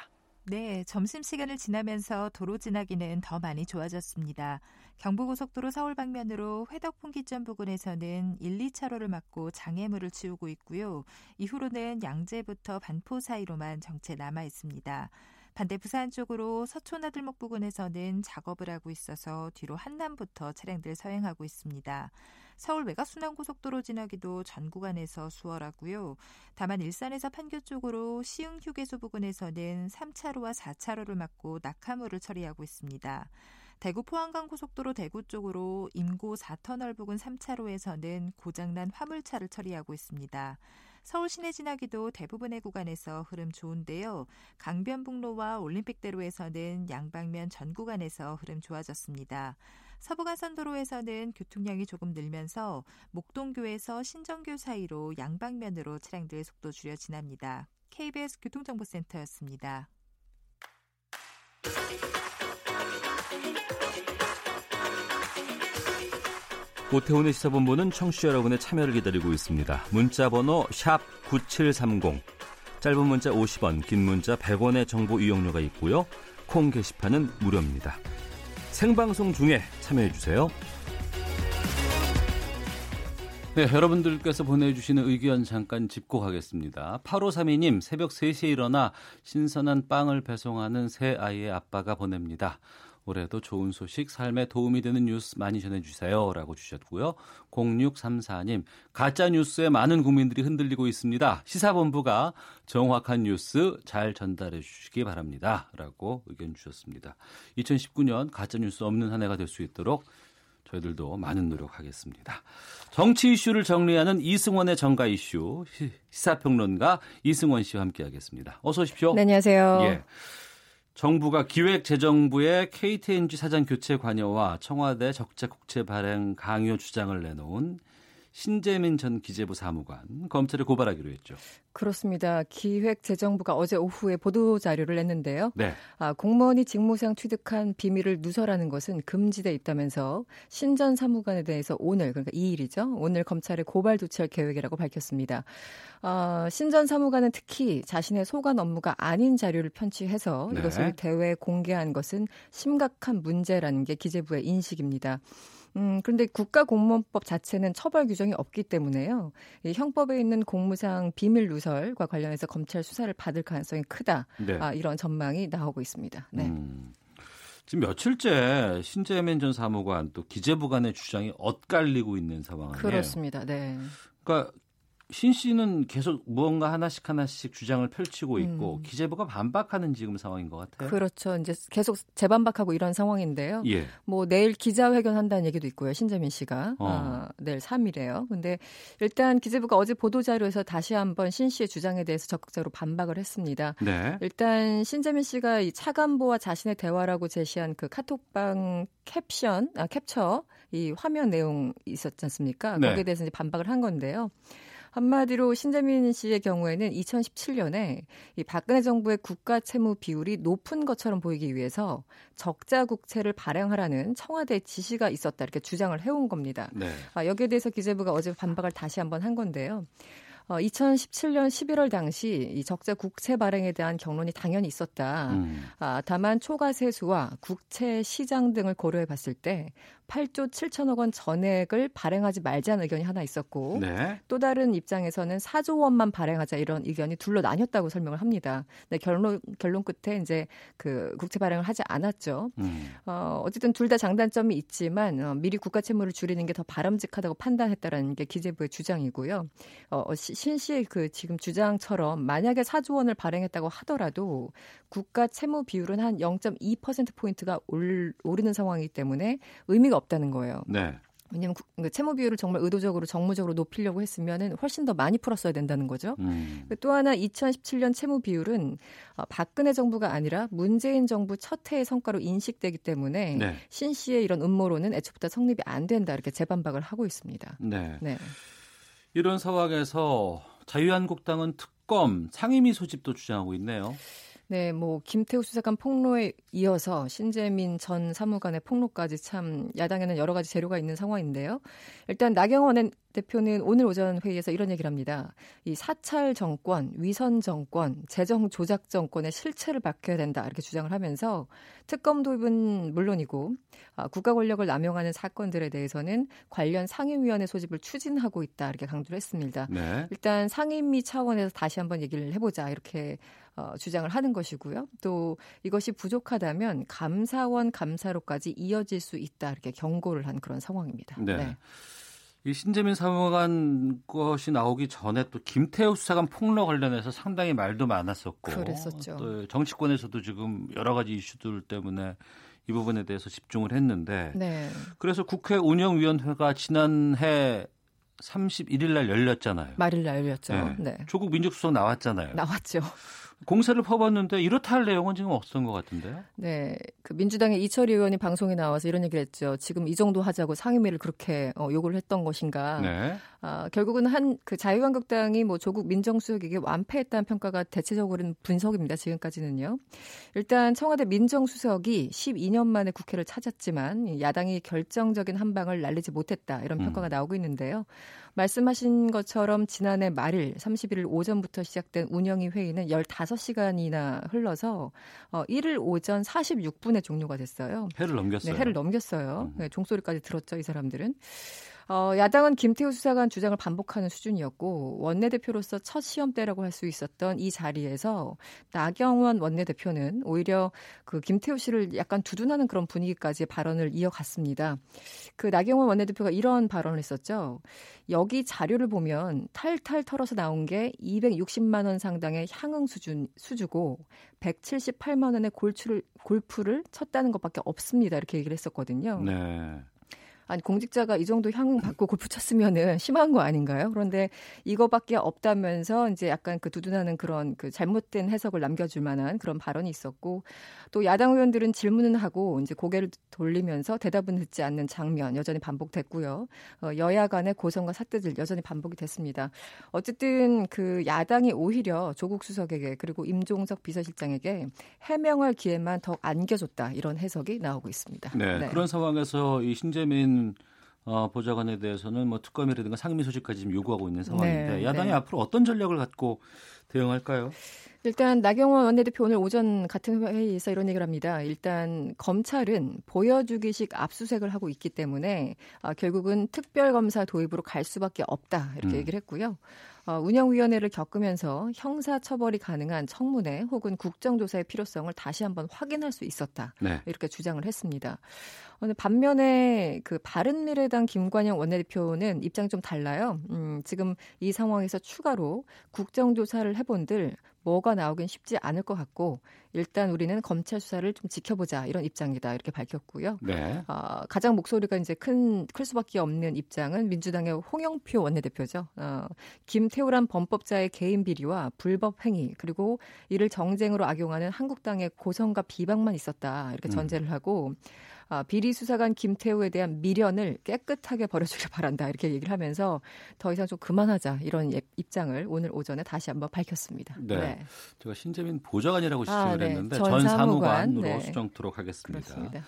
네, 점심시간을 지나면서 도로 지나기는 더 많이 좋아졌습니다. 경부고속도로 서울 방면으로 회덕분기점 부근에서는 1, 2차로를 막고 장애물을 치우고 있고요. 이후로는 양재부터 반포 사이로만 정체 남아 있습니다. 반대 부산 쪽으로 서초나들목 부근에서는 작업을 하고 있어서 뒤로 한남부터 차량들 서행하고 있습니다. 서울 외곽 순환고속도로 지나기도 전 구간에서 수월하고요. 다만 일산에서 판교 쪽으로 시흥 휴게소 부근에서는 3차로와 4차로를 막고 낙하물을 처리하고 있습니다. 대구 포항간 고속도로 대구 쪽으로 임고 4터널 부근 3차로에서는 고장난 화물차를 처리하고 있습니다. 서울 시내 지나기도 대부분의 구간에서 흐름 좋은데요. 강변북로와 올림픽대로에서는 양방면 전 구간에서 흐름 좋아졌습니다. 서부간선도로에서는 교통량이 조금 늘면서 목동교에서 신정교 사이로 양방면으로 차량들 속도 줄여 지납니다. KBS 교통정보센터였습니다. 오태훈의 시사본부는 청취자 여러분의 참여를 기다리고 있습니다. 문자 번호 9730. 짧은 문자 50원, 긴 문자 100원의 정보 이용료가 있고요. 콩 게시판은 무료입니다. 생방송 중에 참여해 주세요. 네, 여러분들께서 보내주시는 의견 잠깐 짚고 가겠습니다. 8532님, 새벽 3시에 일어나 신선한 빵을 배송하는 새 아이의 아빠가 보냅니다. 올해도 좋은 소식, 삶에 도움이 되는 뉴스 많이 전해주세요. 라고 주셨고요. 0634님, 가짜 뉴스에 많은 국민들이 흔들리고 있습니다. 시사본부가 정확한 뉴스 잘 전달해 주시기 바랍니다. 라고 의견 주셨습니다. 2019년 가짜 뉴스 없는 한 해가 될 수 있도록 저희들도 많은 노력하겠습니다. 정치 이슈를 정리하는 이승원의 정가 이슈 시사평론가 이승원 씨와 함께하겠습니다. 어서 오십시오. 네, 안녕하세요. 예. 정부가 기획재정부의 KTNG 사장 교체 관여와 청와대 적재 국채 발행 강요 주장을 내놓은 신재민 전 기재부 사무관 검찰에 고발하기로 했죠. 그렇습니다. 기획재정부가 어제 오후에 보도 자료를 냈는데요. 네. 아, 공무원이 직무상 취득한 비밀을 누설하는 것은 금지돼 있다면서 신 전 사무관에 대해서 오늘 그러니까 2일이죠. 오늘 검찰에 고발 조치할 계획이라고 밝혔습니다. 아, 신전 사무관은 특히 자신의 소관 업무가 아닌 자료를 편취해서 네. 이것을 대외에 공개한 것은 심각한 문제라는 게 기재부의 인식입니다. 음, 그런데 국가공무원법 자체는 처벌 규정이 없기 때문에요. 이 형법에 있는 공무상 비밀 누설과 관련해서 검찰 수사를 받을 가능성이 크다. 네. 아, 이런 전망이 나오고 있습니다. 네. 음. 지금 며칠째 신재민 전 사무관 또 기재부 간의 주장이 엇갈리고 있는 상황이에요. 그렇습니다. 네. 그러니까 신 씨는 계속 무언가 하나씩 하나씩 주장을 펼치고 있고 음. 기재부가 반박하는 지금 상황인 것 같아요. 그렇죠. 이제 계속 재반박하고 이런 상황인데요. 예. 뭐 내일 기자회견 한다는 얘기도 있고요. 신재민 씨가 어. 아, 내일 3일에요. 근데 일단 기재부가 어제 보도 자료에서 다시 한번 신 씨의 주장에 대해서 적극적으로 반박을 했습니다. 네. 일단 신재민 씨가 이 차관보와 자신의 대화라고 제시한 그 카톡방 캡션, 아 캡처 이 화면 내용 있었지 않습니까? 네. 거기에 대해서 이제 반박을 한 건데요. 한마디로 신재민 씨의 경우에는 2017년에 이 박근혜 정부의 국가 채무 비율이 높은 것처럼 보이기 위해서 적자 국채를 발행하라는 청와대 지시가 있었다 이렇게 주장을 해온 겁니다. 네. 아, 여기에 대해서 기재부가 어제 반박을 다시 한번 한 건데요. 어, 2017년 11월 당시 이 적자 국채 발행에 대한 경론이 당연히 있었다. 음. 아, 다만 초과 세수와 국채 시장 등을 고려해 봤을 때 8조 7천억 원 전액을 발행하지 말자는 의견이 하나 있었고 네. 또 다른 입장에서는 4조 원만 발행하자 이런 의견이 둘로 나뉘었다고 설명을 합니다. 네, 결론 결론 끝에 이제 그 국채 발행을 하지 않았죠. 음. 어, 어쨌든 둘 다 장단점이 있지만 어, 미리 국가 채무를 줄이는 게 더 바람직하다고 판단했다라는 게 기재부의 주장이고요. 어, 신 씨의 그 지금 주장처럼 만약에 4조 원을 발행했다고 하더라도 국가 채무 비율은 한 0.2% 포인트가 오르는 상황이기 때문에 의미가 없다는 거예요. 네. 왜냐하면 그 채무 비율을 정말 의도적으로 정무적으로 높이려고 했으면은 훨씬 더 많이 풀었어야 된다는 거죠. 음. 또 하나 2017년 채무 비율은 어, 박근혜 정부가 아니라 문재인 정부 첫 해의 성과로 인식되기 때문에 네. 신 씨의 이런 음모론은 애초부터 성립이 안 된다 이렇게 재반박을 하고 있습니다. 네. 네. 이런 상황에서 자유한국당은 특검 상임위 소집도 주장하고 있네요. 네, 뭐 김태우 수사관 폭로에 이어서 신재민 전 사무관의 폭로까지 참 야당에는 여러 가지 재료가 있는 상황인데요. 일단 나경원 대표는 오늘 오전 회의에서 이런 얘기를 합니다. 이 사찰 정권, 위선 정권, 재정 조작 정권의 실체를 밝혀야 된다 이렇게 주장을 하면서 특검 도입은 물론이고 아, 국가 권력을 남용하는 사건들에 대해서는 관련 상임위원회 소집을 추진하고 있다 이렇게 강조를 했습니다. 네. 일단 상임위 차원에서 다시 한번 얘기를 해보자 이렇게 어, 주장을 하는 것이고요. 또 이것이 부족하다면 감사원 감사로까지 이어질 수 있다 이렇게 경고를 한 그런 상황입니다. 네. 네. 이 신재민 사무관 것이 나오기 전에 또 김태우 수사관 폭로 관련해서 상당히 말도 많았었고 그랬었죠. 또 정치권에서도 지금 여러 가지 이슈들 때문에 이 부분에 대해서 집중을 했는데 네. 그래서 국회 운영위원회가 지난해 31일 날 열렸잖아요. 말일 날 열렸죠. 네. 네. 조국 민족수석 나왔잖아요. 나왔죠. 공세를 퍼봤는데 이렇다 할 내용은 지금 없었던 것 같은데요. 네, 그 민주당의 이철희 의원이 방송에 나와서 이런 얘기를 했죠. 지금 이 정도 하자고 상임위를 그렇게 어, 요구를 했던 것인가. 네. 아, 결국은 한 그 자유한국당이 뭐 조국 민정수석에게 완패했다는 평가가 대체적으로는 분석입니다. 지금까지는요. 일단 청와대 민정수석이 12년 만에 국회를 찾았지만 야당이 결정적인 한 방을 날리지 못했다 이런 음. 평가가 음. 나오고 있는데요. 말씀하신 것처럼 지난해 말일 31일 오전부터 시작된 운영위 회의는 15시간이나 흘러서 어, 1일 오전 46분에 종료가 됐어요. 해를 넘겼어요. 네, 해를 넘겼어요. 음. 네, 종소리까지 들었죠, 이 사람들은. 어, 야당은 김태우 수사관 주장을 반복하는 수준이었고 원내대표로서 첫 시험대라고 할 수 있었던 이 자리에서 나경원 원내대표는 오히려 그 김태우 씨를 약간 두둔하는 그런 분위기까지 발언을 이어갔습니다. 그 나경원 원내대표가 이런 발언을 했었죠. 여기 자료를 보면 탈탈 털어서 나온 게 260만 원 상당의 향응 수준 수주고 178만 원의 골프를 골프를 쳤다는 것밖에 없습니다. 이렇게 얘기를 했었거든요. 네. 아니 공직자가 이 정도 향 받고 골프 쳤으면은 심한 거 아닌가요? 그런데 이거밖에 없다면서 이제 약간 그 두둔하는 그런 그 잘못된 해석을 남겨줄 만한 그런 발언이 있었고 또 야당 의원들은 질문은 하고 이제 고개를 돌리면서 대답은 듣지 않는 장면 여전히 반복됐고요. 어, 여야 간의 고성과 사태들 여전히 반복이 됐습니다. 어쨌든 그 야당이 오히려 조국 수석에게 그리고 임종석 비서실장에게 해명할 기회만 더 안겨줬다 이런 해석이 나오고 있습니다. 네, 네. 그런 상황에서 이 신재민 어, 보좌관에 대해서는 뭐 특검이라든가 상임위 소집까지 지금 요구하고 있는 상황인데 네, 야당이 네. 앞으로 어떤 전략을 갖고 대응할까요? 일단 나경원 원내대표 오늘 오전 같은 회의에서 이런 얘기를 합니다. 일단 검찰은 보여주기식 압수색을 하고 있기 때문에 아, 결국은 특별검사 도입으로 갈 수밖에 없다 이렇게 음. 얘기를 했고요. 어, 운영위원회를 겪으면서 형사처벌이 가능한 청문회 혹은 국정조사의 필요성을 다시 한번 확인할 수 있었다. 네. 이렇게 주장을 했습니다. 어, 반면에 그 바른미래당 김관영 원내대표는 입장이 좀 달라요. 음, 지금 이 상황에서 추가로 국정조사를 해본들 뭐가 나오긴 쉽지 않을 것 같고 일단 우리는 검찰 수사를 좀 지켜보자 이런 입장이다 이렇게 밝혔고요. 네. 어, 가장 목소리가 이제 큰 클 수밖에 없는 입장은 민주당의 홍영표 원내대표죠. 어, 김태우란 범법자의 개인 비리와 불법 행위 그리고 이를 정쟁으로 악용하는 한국당의 고성과 비방만 있었다 이렇게 음. 전제를 하고 아, 비리 수사관 김태우에 대한 미련을 깨끗하게 버려주길 바란다 이렇게 얘기를 하면서 더 이상 좀 그만하자 이런 예, 입장을 오늘 오전에 다시 한번 밝혔습니다. 네, 네. 제가 신재민 보좌관이라고 지칭을 아, 네. 했는데 전, 전 사무관. 으로 네. 수정토록 하겠습니다. 네.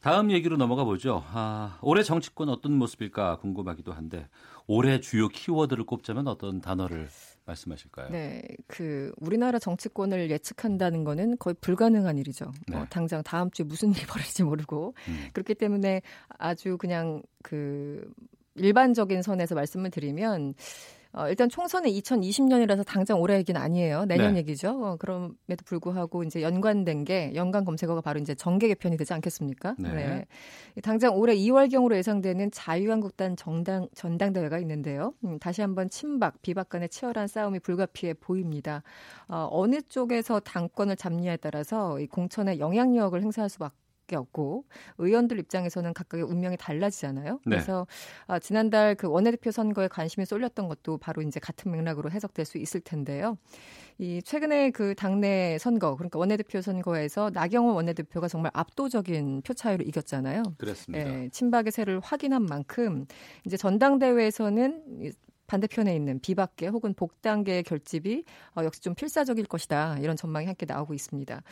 다음 얘기로 넘어가 보죠. 아, 올해 정치권 어떤 모습일까 궁금하기도 한데 올해 주요 키워드를 꼽자면 어떤 단어를 말씀하실까요? 네, 그 우리나라 정치권을 예측한다는 거는 거의 불가능한 일이죠. 네. 어, 당장 다음 주에 무슨 일이 벌어질지 모르고 음. 그렇기 때문에 아주 그냥 그 일반적인 선에서 말씀을 드리면 어, 일단 총선은 2020년이라서 당장 올해 얘기는 아니에요. 내년 네. 얘기죠. 어, 그럼에도 불구하고 이제 연관된 게 연관 검색어가 바로 이제 정계 개편이 되지 않겠습니까? 네. 네. 당장 올해 2월경으로 예상되는 자유한국당 정당 전당대회가 있는데요. 음, 다시 한번 친박 비박 간의 치열한 싸움이 불가피해 보입니다. 어, 어느 쪽에서 당권을 잡느냐에 따라서 이 공천의 영향력을 행사할 수밖에 수밖에 없고 의원들 입장에서는 각각의 운명이 달라지잖아요. 네. 그래서 아, 지난달 그 원내대표 선거에 관심이 쏠렸던 것도 바로 이제 같은 맥락으로 해석될 수 있을 텐데요. 이 최근에 그 당내 선거 그러니까 원내대표 선거에서 나경원 원내대표가 정말 압도적인 표 차이로 이겼잖아요. 그렇습니다. 예, 친박의 세를 확인한 만큼 이제 전당대회에서는 반대편에 있는 비박계 혹은 복당계의 결집이 어, 역시 좀 필사적일 것이다 이런 전망이 함께 나오고 있습니다.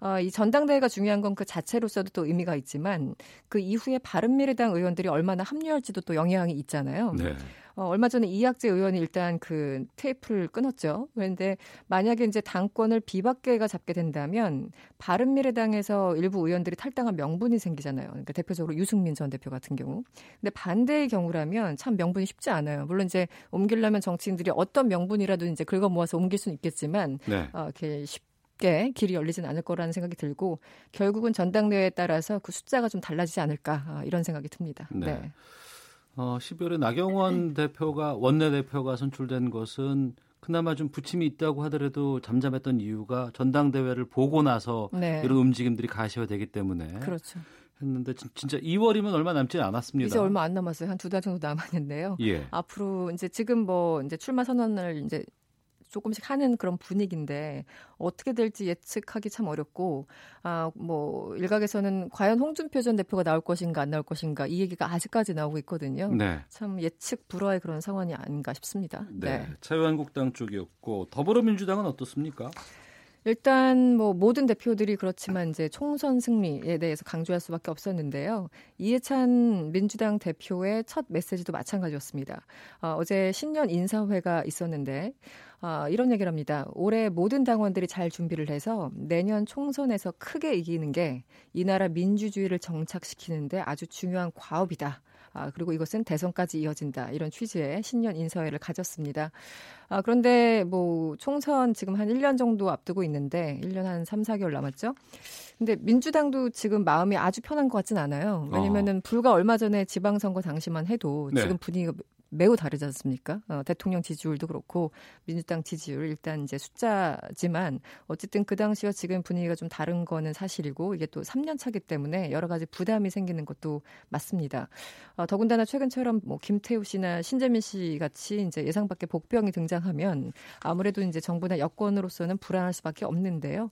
어, 이 전당대회가 중요한 건 그 자체로서도 또 의미가 있지만 그 이후에 바른미래당 의원들이 얼마나 합류할지도 또 영향이 있잖아요. 네. 어, 얼마 전에 이학재 의원이 일단 그 테이프를 끊었죠. 그런데 만약에 이제 당권을 비박계가 잡게 된다면 바른미래당에서 일부 의원들이 탈당한 명분이 생기잖아요. 그러니까 대표적으로 유승민 전 대표 같은 경우. 근데 반대의 경우라면 참 명분이 쉽지 않아요. 물론 이제 옮기려면 정치인들이 어떤 명분이라도 이제 긁어 모아서 옮길 수는 있겠지만 네. 어, 이렇게 쉽 쉽게 길이 열리진 않을 거라는 생각이 들고 결국은 전당대회에 따라서 그 숫자가 좀 달라지지 않을까 어, 이런 생각이 듭니다. 네. 네. 어, 12월에 나경원 대표가 원내대표가 선출된 것은 그나마 좀 부침이 있다고 하더라도 잠잠했던 이유가 전당대회를 보고 나서 네. 이런 움직임들이 가시화되기 때문에 그렇죠. 했는데 진짜 2월이면 얼마 남지 않았습니다. 이제 얼마 안 남았어요. 한 두 달 정도 남았는데요. 예. 앞으로 이제 지금 뭐 이제 출마 선언을 이제 조금씩 하는 그런 분위기인데 어떻게 될지 예측하기 참 어렵고 아 뭐 일각에서는 과연 홍준표 전 대표가 나올 것인가 안 나올 것인가 이 얘기가 아직까지 나오고 있거든요. 네. 참 예측 불허의 그런 상황이 아닌가 싶습니다. 네. 네. 자유한국당 쪽이었고 더불어민주당은 어떻습니까? 일단 뭐 모든 대표들이 그렇지만 이제 총선 승리에 대해서 강조할 수밖에 없었는데요. 이해찬 민주당 대표의 첫 메시지도 마찬가지였습니다. 어, 제 신년 인사회가 있었는데 어, 이런 얘기를 합니다. 올해 모든 당원들이 잘 준비를 해서 내년 총선에서 크게 이기는 게 이 나라 민주주의를 정착시키는데 아주 중요한 과업이다. 아, 그리고 이것은 대선까지 이어진다. 이런 취지의 신년 인사회를 가졌습니다. 아, 그런데 뭐 총선 지금 한 1년 정도 앞두고 있는데 1년 한 3, 4개월 남았죠. 근데 민주당도 지금 마음이 아주 편한 것 같진 않아요. 왜냐면은 어. 불과 얼마 전에 지방선거 당시만 해도 네. 지금 분위기가 매우 다르지 않습니까? 어, 대통령 지지율도 그렇고 민주당 지지율 일단 이제 숫자지만 어쨌든 그 당시와 지금 분위기가 좀 다른 거는 사실이고 이게 또 3년 차기 때문에 여러 가지 부담이 생기는 것도 맞습니다. 어, 더군다나 최근처럼 뭐 김태우 씨나 신재민 씨 같이 이제 예상 밖의 복병이 등장하면 아무래도 이제 정부나 여권으로서는 불안할 수밖에 없는데요.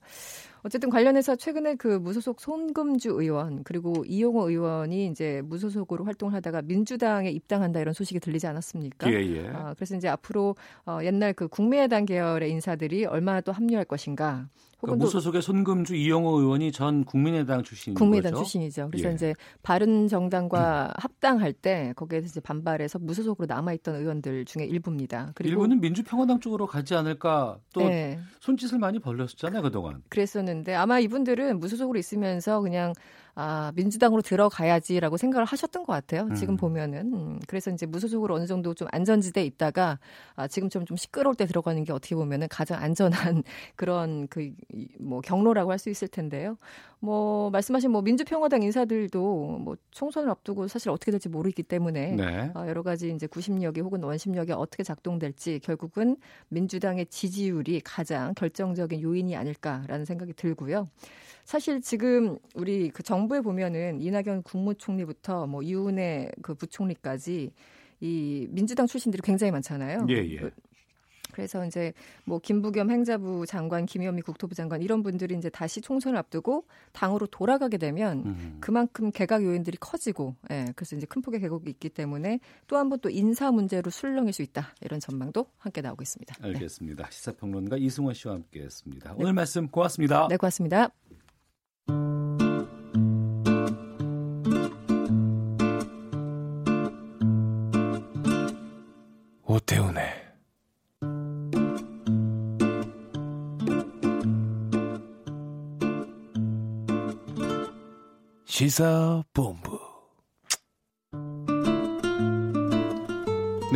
어쨌든 관련해서 최근에 그 무소속 손금주 의원 그리고 이용호 의원이 이제 무소속으로 활동을 하다가 민주당에 입당한다 이런 소식이 들리지 않았습니까? 예, 예. 어, 그래서 이제 앞으로 어, 옛날 그 국민의당 계열의 인사들이 얼마나 또 합류할 것인가 그러니까 무소속의 손금주 이영호 의원이 전 국민의당 출신인 국민의당 거죠? 출신이죠. 그래서 예. 이제 바른 정당과 음. 합당할 때 거기에서 이제 반발해서 무소속으로 남아있던 의원들 중에 일부입니다. 그리고 일부는 민주평화당 쪽으로 가지 않을까 또 네. 손짓을 많이 벌렸었잖아요 그동안. 그랬었는데 아마 이분들은 무소속으로 있으면서 그냥 아, 민주당으로 들어가야지라고 생각을 하셨던 것 같아요. 음. 지금 보면은. 음, 그래서 이제 무소속으로 어느 정도 좀 안전지대에 있다가 아, 지금처럼 좀 시끄러울 때 들어가는 게 어떻게 보면은 가장 안전한 그런 그 뭐 경로라고 할 수 있을 텐데요. 뭐 말씀하신 뭐 민주평화당 인사들도 뭐 총선을 앞두고 사실 어떻게 될지 모르기 때문에 네. 어, 여러 가지 이제 구심력이 혹은 원심력이 어떻게 작동될지 결국은 민주당의 지지율이 가장 결정적인 요인이 아닐까라는 생각이 들고요. 사실 지금 우리 그 정부에 보면은 이낙연 국무총리부터 뭐 이훈혜 그 부총리까지 이 민주당 출신들이 굉장히 많잖아요. 예, 예. 그 그래서 이제 뭐 김부겸 행자부 장관, 김현미 국토부 장관 이런 분들이 이제 다시 총선을 앞두고 당으로 돌아가게 되면 음. 그만큼 개각 요인들이 커지고, 예, 그래서 이제 큰 폭의 개각이 있기 때문에 또 한 번 또 인사 문제로 술렁일 수 있다 이런 전망도 함께 나오고 있습니다. 네. 알겠습니다. 네. 시사평론가 이승원 씨와 함께했습니다. 오늘 네. 말씀 고맙습니다. 네, 고맙습니다. 오태훈의 시사본부.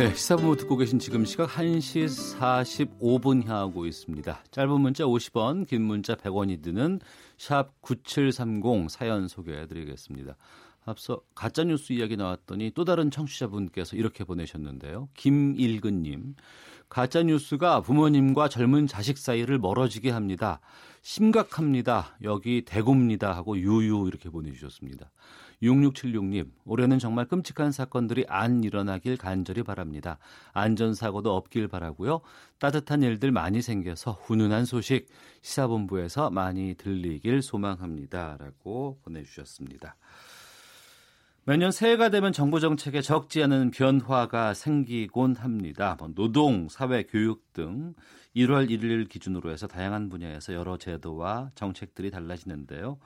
네, 시사본부 듣고 계신 지금 시각 1시 45분 향하고 있습니다. 짧은 문자 50원, 긴 문자 100원이 드는 샵 9730 사연 소개해 드리겠습니다. 앞서 가짜 뉴스 이야기 나왔더니 또 다른 청취자분께서 이렇게 보내셨는데요. 김일근 님, 가짜 뉴스가 부모님과 젊은 자식 사이를 멀어지게 합니다. 심각합니다. 여기 대구입니다. 하고 유유 이렇게 보내 주셨습니다. 6676님, 올해는 정말 끔찍한 사건들이 안 일어나길 간절히 바랍니다. 안전사고도 없길 바라고요. 따뜻한 일들 많이 생겨서 훈훈한 소식 시사본부에서 많이 들리길 소망합니다. 라고 보내주셨습니다. 매년 새해가 되면 정부 정책에 적지 않은 변화가 생기곤 합니다. 뭐 노동, 사회, 교육 등 1월 1일 기준으로 해서 다양한 분야에서 여러 제도와 정책들이 달라지는데요.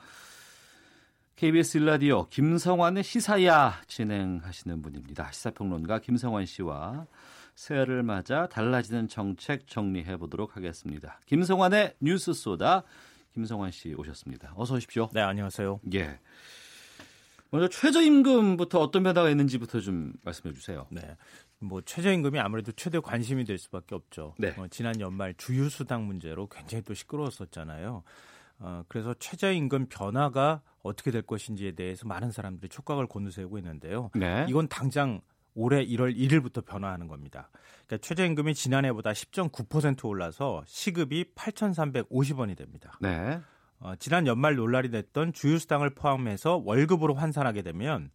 KBS 일라디오 김성환의 시사야 진행하시는 분입니다. 시사평론가 김성환 씨와 새해를 맞아 달라지는 정책 정리해 보도록 하겠습니다. 김성환의 뉴스 소다 김성환 씨 오셨습니다. 어서 오십시오. 네, 안녕하세요. 예. 먼저 최저임금부터 어떤 변화가 있는지부터 좀 말씀해 주세요. 네. 뭐 최저임금이 아무래도 최대 관심이 될 수밖에 없죠. 네. 어, 지난 연말 주휴수당 문제로 굉장히 또 시끄러웠었잖아요. 어, 그래서 최저임금 변화가 어떻게 될 것인지에 대해서 많은 사람들이 촉각을 곤두세우고 있는데요. 네. 이건 당장 올해 1월 1일부터 변화하는 겁니다. 그러니까 최저임금이 지난해보다 10.9% 올라서 시급이 8,350원이 됩니다. 네. 어, 지난 연말 논란이 됐던 주휴수당을 포함해서 월급으로 환산하게 되면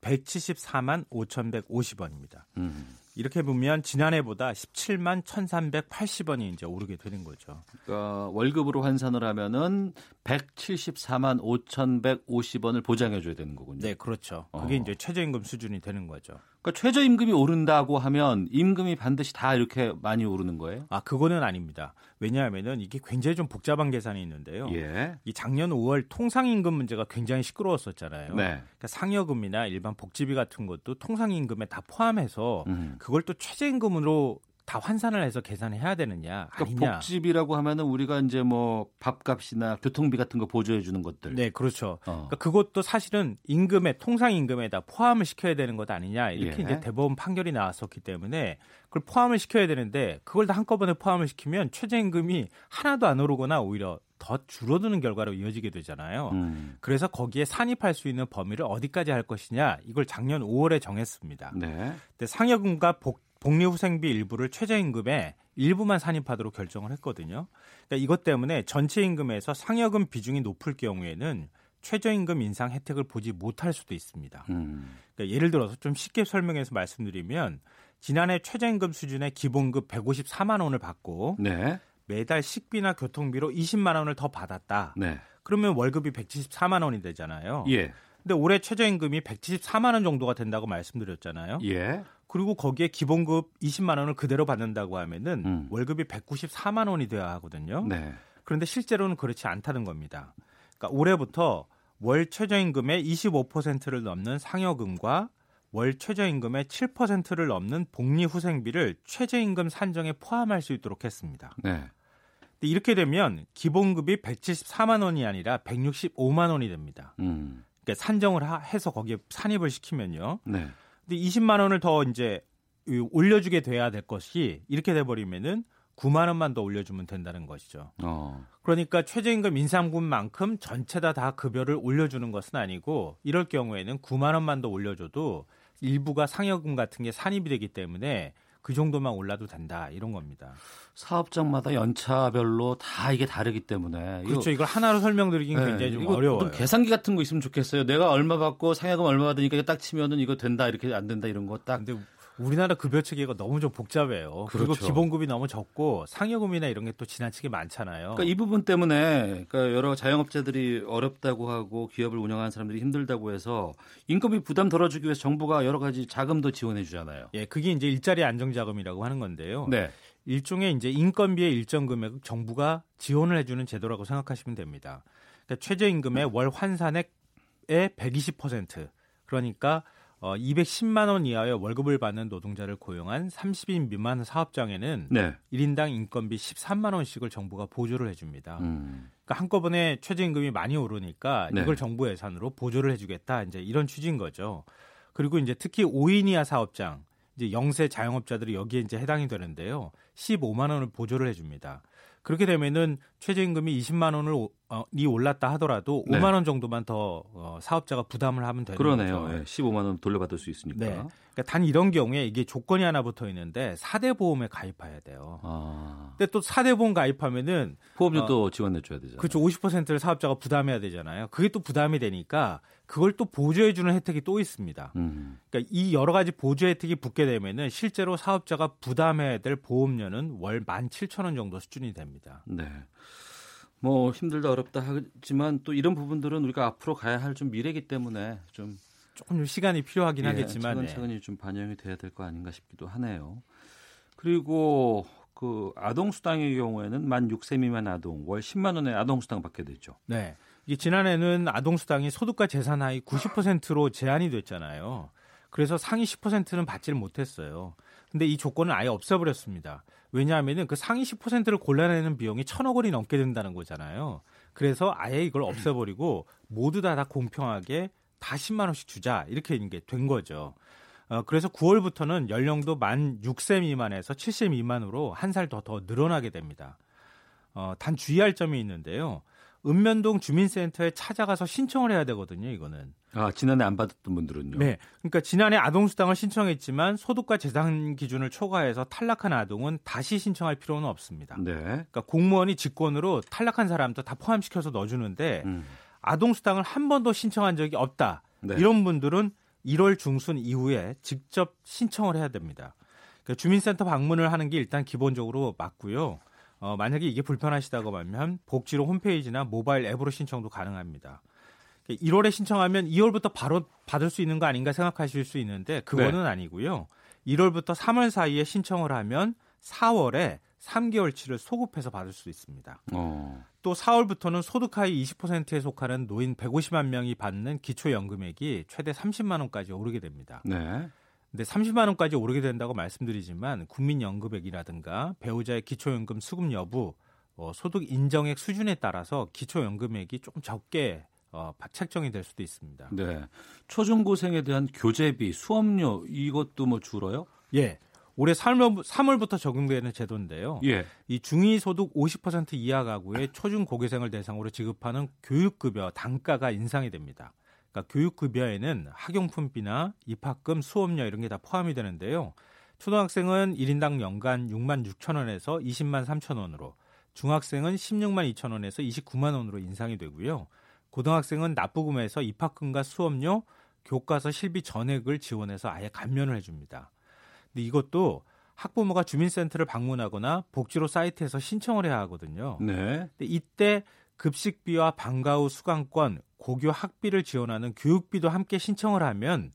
174만 5,150원입니다. 음. 이렇게 보면 지난해보다 17만 1,380원이 이제 오르게 되는 거죠. 그러니까 월급으로 환산을 하면은 174만 5,150원을 보장해 줘야 되는 거군요. 네, 그렇죠. 그게 어. 이제 최저임금 수준이 되는 거죠. 그러니까 최저임금이 오른다고 하면 임금이 반드시 다 이렇게 많이 오르는 거예요? 아, 그거는 아닙니다. 왜냐하면은 이게 굉장히 좀 복잡한 계산이 있는데요. 예. 이 작년 5월 통상임금 문제가 굉장히 시끄러웠었잖아요. 네. 그러니까 상여금이나 일반 복지비 같은 것도 통상임금에 다 포함해서 음. 그걸 또 최저임금으로 다 환산을 해서 계산해야 되느냐 그러니까 아니냐. 복지비라고 하면은 우리가 이제 뭐 밥값이나 교통비 같은 거 보조해 주는 것들. 네, 그렇죠. 어. 그러니까 그것도 사실은 임금에 통상 임금에다 포함을 시켜야 되는 것 아니냐 이렇게 예. 이제 대법원 판결이 나왔었기 때문에 그걸 포함을 시켜야 되는데 그걸 다 한꺼번에 포함을 시키면 최저임금이 하나도 안 오르거나 오히려 더 줄어드는 결과로 이어지게 되잖아요. 음. 그래서 거기에 산입할 수 있는 범위를 어디까지 할 것이냐 이걸 작년 5월에 정했습니다. 네. 근데 상여금과 복 복리후생비 일부를 최저임금에 일부만 산입하도록 결정을 했거든요. 그러니까 이것 때문에 전체 임금에서 상여금 비중이 높을 경우에는 최저임금 인상 혜택을 보지 못할 수도 있습니다. 음. 그러니까 예를 들어서 좀 쉽게 설명해서 말씀드리면 지난해 최저임금 수준의 기본급 154만 원을 받고 네. 매달 식비나 교통비로 20만 원을 더 받았다. 네. 그러면 월급이 174만 원이 되잖아요. 예. 근데 올해 최저임금이 174만 원 정도가 된다고 말씀드렸잖아요. 예. 그리고 거기에 기본급 20만 원을 그대로 받는다고 하면은 음. 월급이 194만 원이 돼야 하거든요. 네. 그런데 실제로는 그렇지 않다는 겁니다. 그러니까 올해부터 월 최저임금의 25%를 넘는 상여금과 월 최저임금의 7%를 넘는 복리후생비를 최저임금 산정에 포함할 수 있도록 했습니다. 네. 이렇게 되면 기본급이 174만 원이 아니라 165만 원이 됩니다. 음. 그러니까 산정을 해서 거기에 산입을 시키면요. 네. 근데 20만 원을 더 이제 올려주게 돼야 될 것이 이렇게 돼버리면은 9만 원만 더 올려주면 된다는 것이죠. 어. 그러니까 최저임금 인상분만큼 전체 다, 다 급여를 올려주는 것은 아니고 이럴 경우에는 9만 원만 더 올려줘도 일부가 상여금 같은 게 산입이 되기 때문에 그 정도만 올라도 된다 이런 겁니다. 사업장마다 연차별로 다 이게 다르기 때문에 그렇죠. 이걸 하나로 설명드리기는 네, 굉장히 좀 어려워요. 계산기 같은 거 있으면 좋겠어요. 내가 얼마 받고 상여금 얼마 받으니까 딱 치면은 이거 된다 이렇게 안 된다 이런 거 딱. 근데 우리나라 급여 체계가 너무 좀 복잡해요. 그리고 그렇죠. 기본급이 너무 적고 상여금이나 이런 게 또 지나치게 많잖아요. 그러니까 이 부분 때문에 그러니까 여러 자영업자들이 어렵다고 하고 기업을 운영하는 사람들이 힘들다고 해서 인건비 부담 덜어주기 위해서 정부가 여러 가지 자금도 지원해 주잖아요. 예, 그게 이제 일자리 안정 자금이라고 하는 건데요. 네. 일종의 이제 인건비의 일정 금액 정부가 지원을 해주는 제도라고 생각하시면 됩니다. 그러니까 최저임금의 월 환산액의 120% 그러니까 어, 210만 원 이하의 월급을 받는 노동자를 고용한 30인 미만 사업장에는 네. 1인당 인건비 13만 원씩을 정부가 보조를 해줍니다. 음. 그러니까 한꺼번에 최저임금이 많이 오르니까 네. 이걸 정부 예산으로 보조를 해주겠다 이제 이런 취지인 거죠. 그리고 이제 특히 5인 이하 사업장 이제 영세 자영업자들이 여기에 이제 해당이 되는데요. 15만 원을 보조를 해줍니다. 그렇게 되면은 최저임금이 20만 원을 어, 이 올랐다 하더라도 네. 5만 원 정도만 더 어, 사업자가 부담을 하면 되는 그러네요. 거죠. 네, 15만 원 돌려받을 수 있으니까. 네. 그러니까 단 이런 경우에 이게 조건이 하나 붙어 있는데 4대 보험에 가입해야 돼요. 아. 근데 또 4대 보험 가입하면은 보험료도 어, 지원해 줘야 되잖아요. 그렇죠. 50%를 사업자가 부담해야 되잖아요. 그게 또 부담이 되니까 그걸 또 보조해 주는 혜택이 또 있습니다. 음. 그러니까 이 여러 가지 보조 혜택이 붙게 되면은 실제로 사업자가 부담해야 될 보험료는 월 17,000원 정도 수준이 됩니다. 네. 뭐 힘들다 어렵다 하지만 또 이런 부분들은 우리가 앞으로 가야 할 좀 미래이기 때문에 좀 조금 시간이 필요하긴 예, 하겠지만 차근차근히 네. 좀 반영이 돼야 될 거 아닌가 싶기도 하네요. 그리고 그 아동 수당의 경우에는 만 6세 미만 아동 월 10만 원의 아동 수당 받게 되죠. 네. 이 지난해는 아동 수당이 소득과 재산 하위 90%로 제한이 됐잖아요. 그래서 상위 10%는 받지를 못했어요. 근데 이 조건을 아예 없애버렸습니다. 왜냐하면은 그 상위 10%를 골라내는 비용이 천억 원이 넘게 든다는 거잖아요. 그래서 아예 이걸 없애버리고 모두 다, 다 공평하게 다 10만 원씩 주자 이렇게 이게 된 거죠. 어, 그래서 9월부터는 연령도 만 6세 미만에서 7세 미만으로 한 살 더더 늘어나게 됩니다. 어, 단 주의할 점이 있는데요. 읍면동 주민센터에 찾아가서 신청을 해야 되거든요, 이거는. 아, 지난해 안 받았던 분들은요? 네. 그러니까 지난해 아동수당을 신청했지만 소득과 재산 기준을 초과해서 탈락한 아동은 다시 신청할 필요는 없습니다. 네. 그러니까 공무원이 직권으로 탈락한 사람도 다 포함시켜서 넣어주는데 음. 아동수당을 한 번도 신청한 적이 없다. 네. 이런 분들은 1월 중순 이후에 직접 신청을 해야 됩니다. 그러니까 주민센터 방문을 하는 게 일단 기본적으로 맞고요. 어, 만약에 이게 불편하시다고 하면 복지로 홈페이지나 모바일 앱으로 신청도 가능합니다. 1월에 그러니까 신청하면 2월부터 바로 받을 수 있는 거 아닌가 생각하실 수 있는데 그거는 네. 아니고요. 1월부터 3월 사이에 신청을 하면 4월에 3개월치를 소급해서 받을 수 있습니다. 어. 또 4월부터는 소득하위 20%에 속하는 노인 150만 명이 받는 기초연금액이 최대 30만 원까지 오르게 됩니다. 네. 근데 30만 원까지 오르게 된다고 말씀드리지만 국민연금액이라든가 배우자의 기초연금 수급 여부, 어, 소득 인정액 수준에 따라서 기초연금액이 조금 적게 어, 책정이 될 수도 있습니다. 네. 초중고생에 대한 교재비, 수업료 이것도 뭐 줄어요? 예. 올해 3월, 3월부터 적용되는 제도인데요. 예. 이 중위소득 50% 이하 가구의 초중 고교생을 대상으로 지급하는 교육급여 단가가 인상이 됩니다. 그러니까 교육급여에는 학용품비나 입학금, 수업료 이런 게 다 포함이 되는데요. 초등학생은 1인당 연간 6만 6천 원에서 20만 3천 원으로, 중학생은 16만 2천 원에서 29만 원으로 인상이 되고요. 고등학생은 납부금에서 입학금과 수업료, 교과서 실비 전액을 지원해서 아예 감면을 해줍니다. 근데 이것도 학부모가 주민센터를 방문하거나 복지로 사이트에서 신청을 해야 하거든요. 네. 근데 이때 급식비와 방과 후 수강권, 고교 학비를 지원하는 교육비도 함께 신청을 하면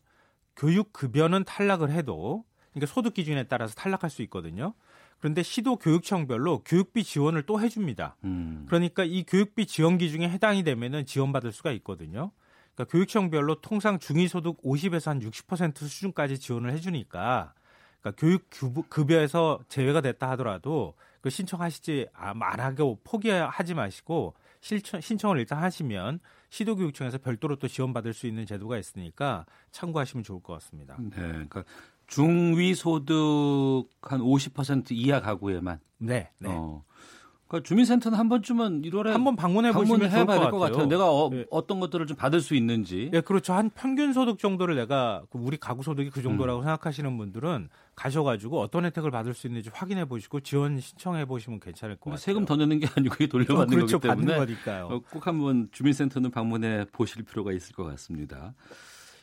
교육 급여는 탈락을 해도 그러니까 소득 기준에 따라서 탈락할 수 있거든요. 그런데 시도 교육청별로 교육비 지원을 또 해줍니다. 음. 그러니까 이 교육비 지원 기준에 해당이 되면은 지원받을 수가 있거든요. 그러니까 교육청별로 통상 중위소득 50에서 한 60% 수준까지 지원을 해주니까 그러니까 교육 급여에서 제외가 됐다 하더라도 그 신청하시지 안 하고 포기하지 마시고 실천, 신청을 일단 하시면 시도교육청에서 별도로 또 지원받을 수 있는 제도가 있으니까 참고하시면 좋을 것 같습니다. 네, 그러니까 중위 소득 한 50% 이하 가구에만. 네. 네. 어. 그러니까 주민센터는 한 번쯤은 1월에 한번 방문해 보시면 해봐야 될것 같아요. 내가 어, 네. 떤 것들을 좀 받을 수 있는지. 네, 그렇죠. 한 평균 소득 정도를 내가 그 우리 가구 소득이 그 정도라고 음. 생각하시는 분들은 가셔가지고 어떤 혜택을 받을 수 있는지 확인해 보시고 지원 신청해 보시면 괜찮을 것 같아요. 세금 더 내는 게 아니고 돌려받는 어, 그렇죠. 거기 때문에 받는 거니까요. 어, 꼭 한번 주민센터는 방문해 보실 필요가 있을 것 같습니다.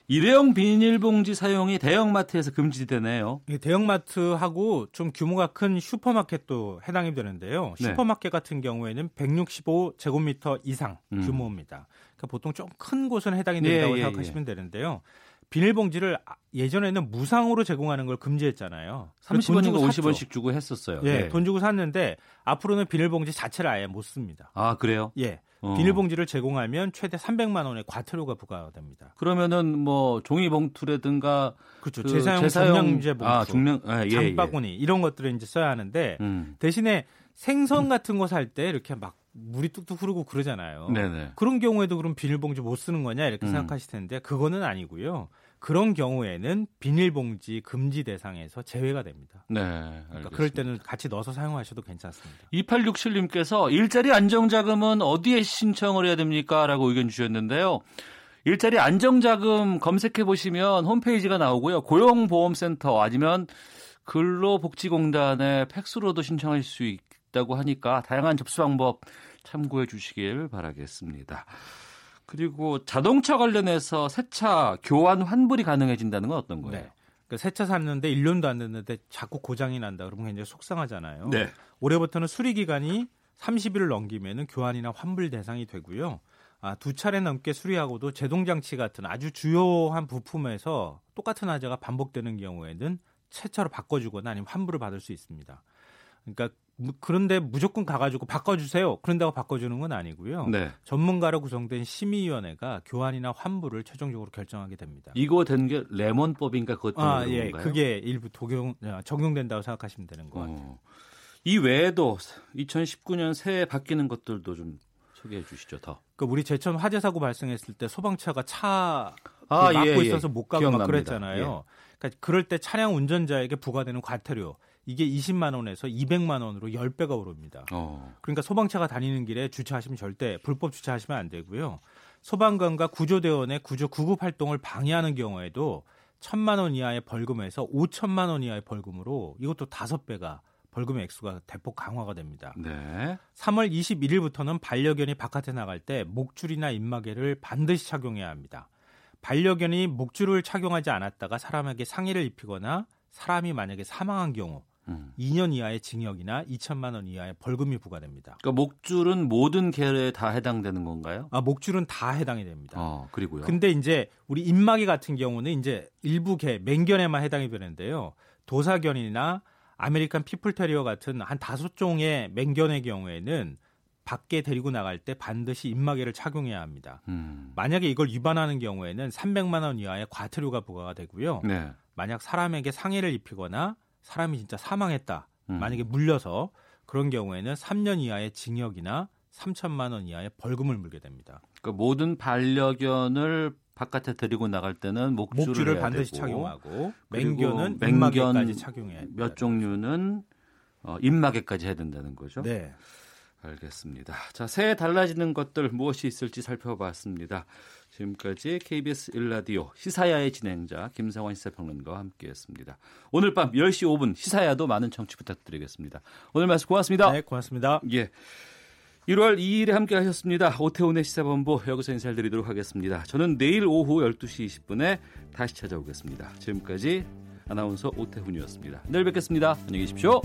일회용 비닐봉지 사용이 대형마트에서 금지되네요. 대형마트하고 좀 규모가 큰 슈퍼마켓도 해당이 되는데요. 네. 슈퍼마켓 같은 경우에는 165 제곱미터 이상 음. 규모입니다. 그러니까 보통 좀 큰 곳은 해당이 된다고 예, 예, 생각하시면 예. 되는데요. 비닐봉지를 아, 예전에는 무상으로 제공하는 걸 금지했잖아요. 30원인가 50원씩 주고 했었어요. 예, 네. 돈 주고 샀는데 앞으로는 비닐봉지 자체를 아예 못 씁니다. 아, 그래요? 예. 어. 비닐봉지를 제공하면 최대 300만 원의 과태료가 부과됩니다. 그러면은 뭐 종이봉투라든가 그렇죠. 그 재사용, 재사용 종량제 봉투, 아, 중량, 아, 예, 장바구니 예. 이런 것들을 이제 써야 하는데 음. 대신에 생선 같은 거 살 때 이렇게 막 물이 뚝뚝 흐르고 그러잖아요. 네네. 그런 경우에도 그럼 비닐봉지 못 쓰는 거냐 이렇게 음. 생각하실 텐데 그거는 아니고요. 그런 경우에는 비닐봉지 금지 대상에서 제외가 됩니다. 네. 그러니까 그럴 때는 같이 넣어서 사용하셔도 괜찮습니다. 2867님께서 일자리 안정자금은 어디에 신청을 해야 됩니까? 라고 의견 주셨는데요. 일자리 안정자금 검색해 보시면 홈페이지가 나오고요. 고용보험센터 아니면 근로복지공단에 팩스로도 신청할 수 있 다고 하니까 다양한 접수 방법 참고해 주시길 바라겠습니다. 그리고 자동차 관련해서 새 차 교환 환불이 가능해진다는 건 어떤 거예요? 네. 그러니까 새차 샀는데 1년도 안 됐는데 자꾸 고장이 난다 그러면 굉장히 속상하잖아요. 네. 올해부터는 수리 기간이 30일을 넘기면은 교환이나 환불 대상이 되고요. 아, 두 차례 넘게 수리하고도 제동 장치 같은 아주 주요한 부품에서 똑같은 화재가 반복되는 경우에는 새 차로 바꿔주거나 아니면 환불을 받을 수 있습니다. 그러니까 그런데 무조건 가가지고 바꿔주세요. 그런다고 바꿔주는 건 아니고요. 네. 전문가로 구성된 심의위원회가 교환이나 환불을 최종적으로 결정하게 됩니다. 이거 된 게 레몬법인가 그것 때문에 아, 예, 건가요? 그게 일부 독용 어, 적용된다고 생각하시면 되는 것 어. 같아요. 이 외에도 2019년 새해 바뀌는 것들도 좀 소개해 주시죠 더. 그 우리 제천 화재 사고 발생했을 때 소방차가 차 아, 그 막고 예, 예. 있어서 못 가고 막 그랬잖아요. 예. 그러니까 그럴 때 차량 운전자에게 부과되는 과태료 이게 20만 원에서 200만 원으로 10배가 오릅니다. 어. 그러니까 소방차가 다니는 길에 주차하시면 절대 불법 주차하시면 안 되고요. 소방관과 구조대원의 구조 구급 활동을 방해하는 경우에도 1천만 원 이하의 벌금에서 5천만 원 이하의 벌금으로 이것도 5배가 벌금의 액수가 대폭 강화가 됩니다. 네. 3월 21일부터는 반려견이 바깥에 나갈 때 목줄이나 입마개를 반드시 착용해야 합니다. 반려견이 목줄을 착용하지 않았다가 사람에게 상해를 입히거나 사람이 만약에 사망한 경우 음. 2년 이하의 징역이나 2천만 원 이하의 벌금이 부과됩니다. 그러니까 목줄은 모든 개에 다 해당되는 건가요? 아, 목줄은 다 해당이 됩니다. 어, 그리고요. 근데 이제 우리 입마개 같은 경우는 이제 일부 개, 맹견에만 해당이 되는데요. 도사견이나 아메리칸 핏불테리어 같은 한 다섯 종의 맹견의 경우에는 밖에 데리고 나갈 때 반드시 입마개를 착용해야 합니다. 음. 만약에 이걸 위반하는 경우에는 300만 원 이하의 과태료가 부과가 되고요. 네. 만약 사람에게 상해를 입히거나 사람이 진짜 사망했다. 음. 만약에 물려서 그런 경우에는 3년 이하의 징역이나 3천만 원 이하의 벌금을 물게 됩니다. 그러니까 모든 반려견을 바깥에 데리고 나갈 때는 목줄을, 목줄을 반드시 되고, 착용하고 맹견은 입마개까지 착용해야 몇 종류는 어, 입마개까지 해야 된다는 거죠. 네. 알겠습니다. 자, 새해 달라지는 것들 무엇이 있을지 살펴봤습니다. 지금까지 KBS 일라디오 시사야의 진행자 김상원 시사평론가와 함께했습니다. 오늘 밤 10시 5분 시사야도 많은 청취 부탁드리겠습니다. 오늘 말씀 고맙습니다. 네, 고맙습니다. 예. 1월 2일에 함께 하셨습니다. 오태훈의 시사본부 여기서 인사를 드리도록 하겠습니다. 저는 내일 오후 12시 20분에 다시 찾아오겠습니다. 지금까지 아나운서 오태훈이었습니다. 내일 뵙겠습니다. 안녕히 계십시오.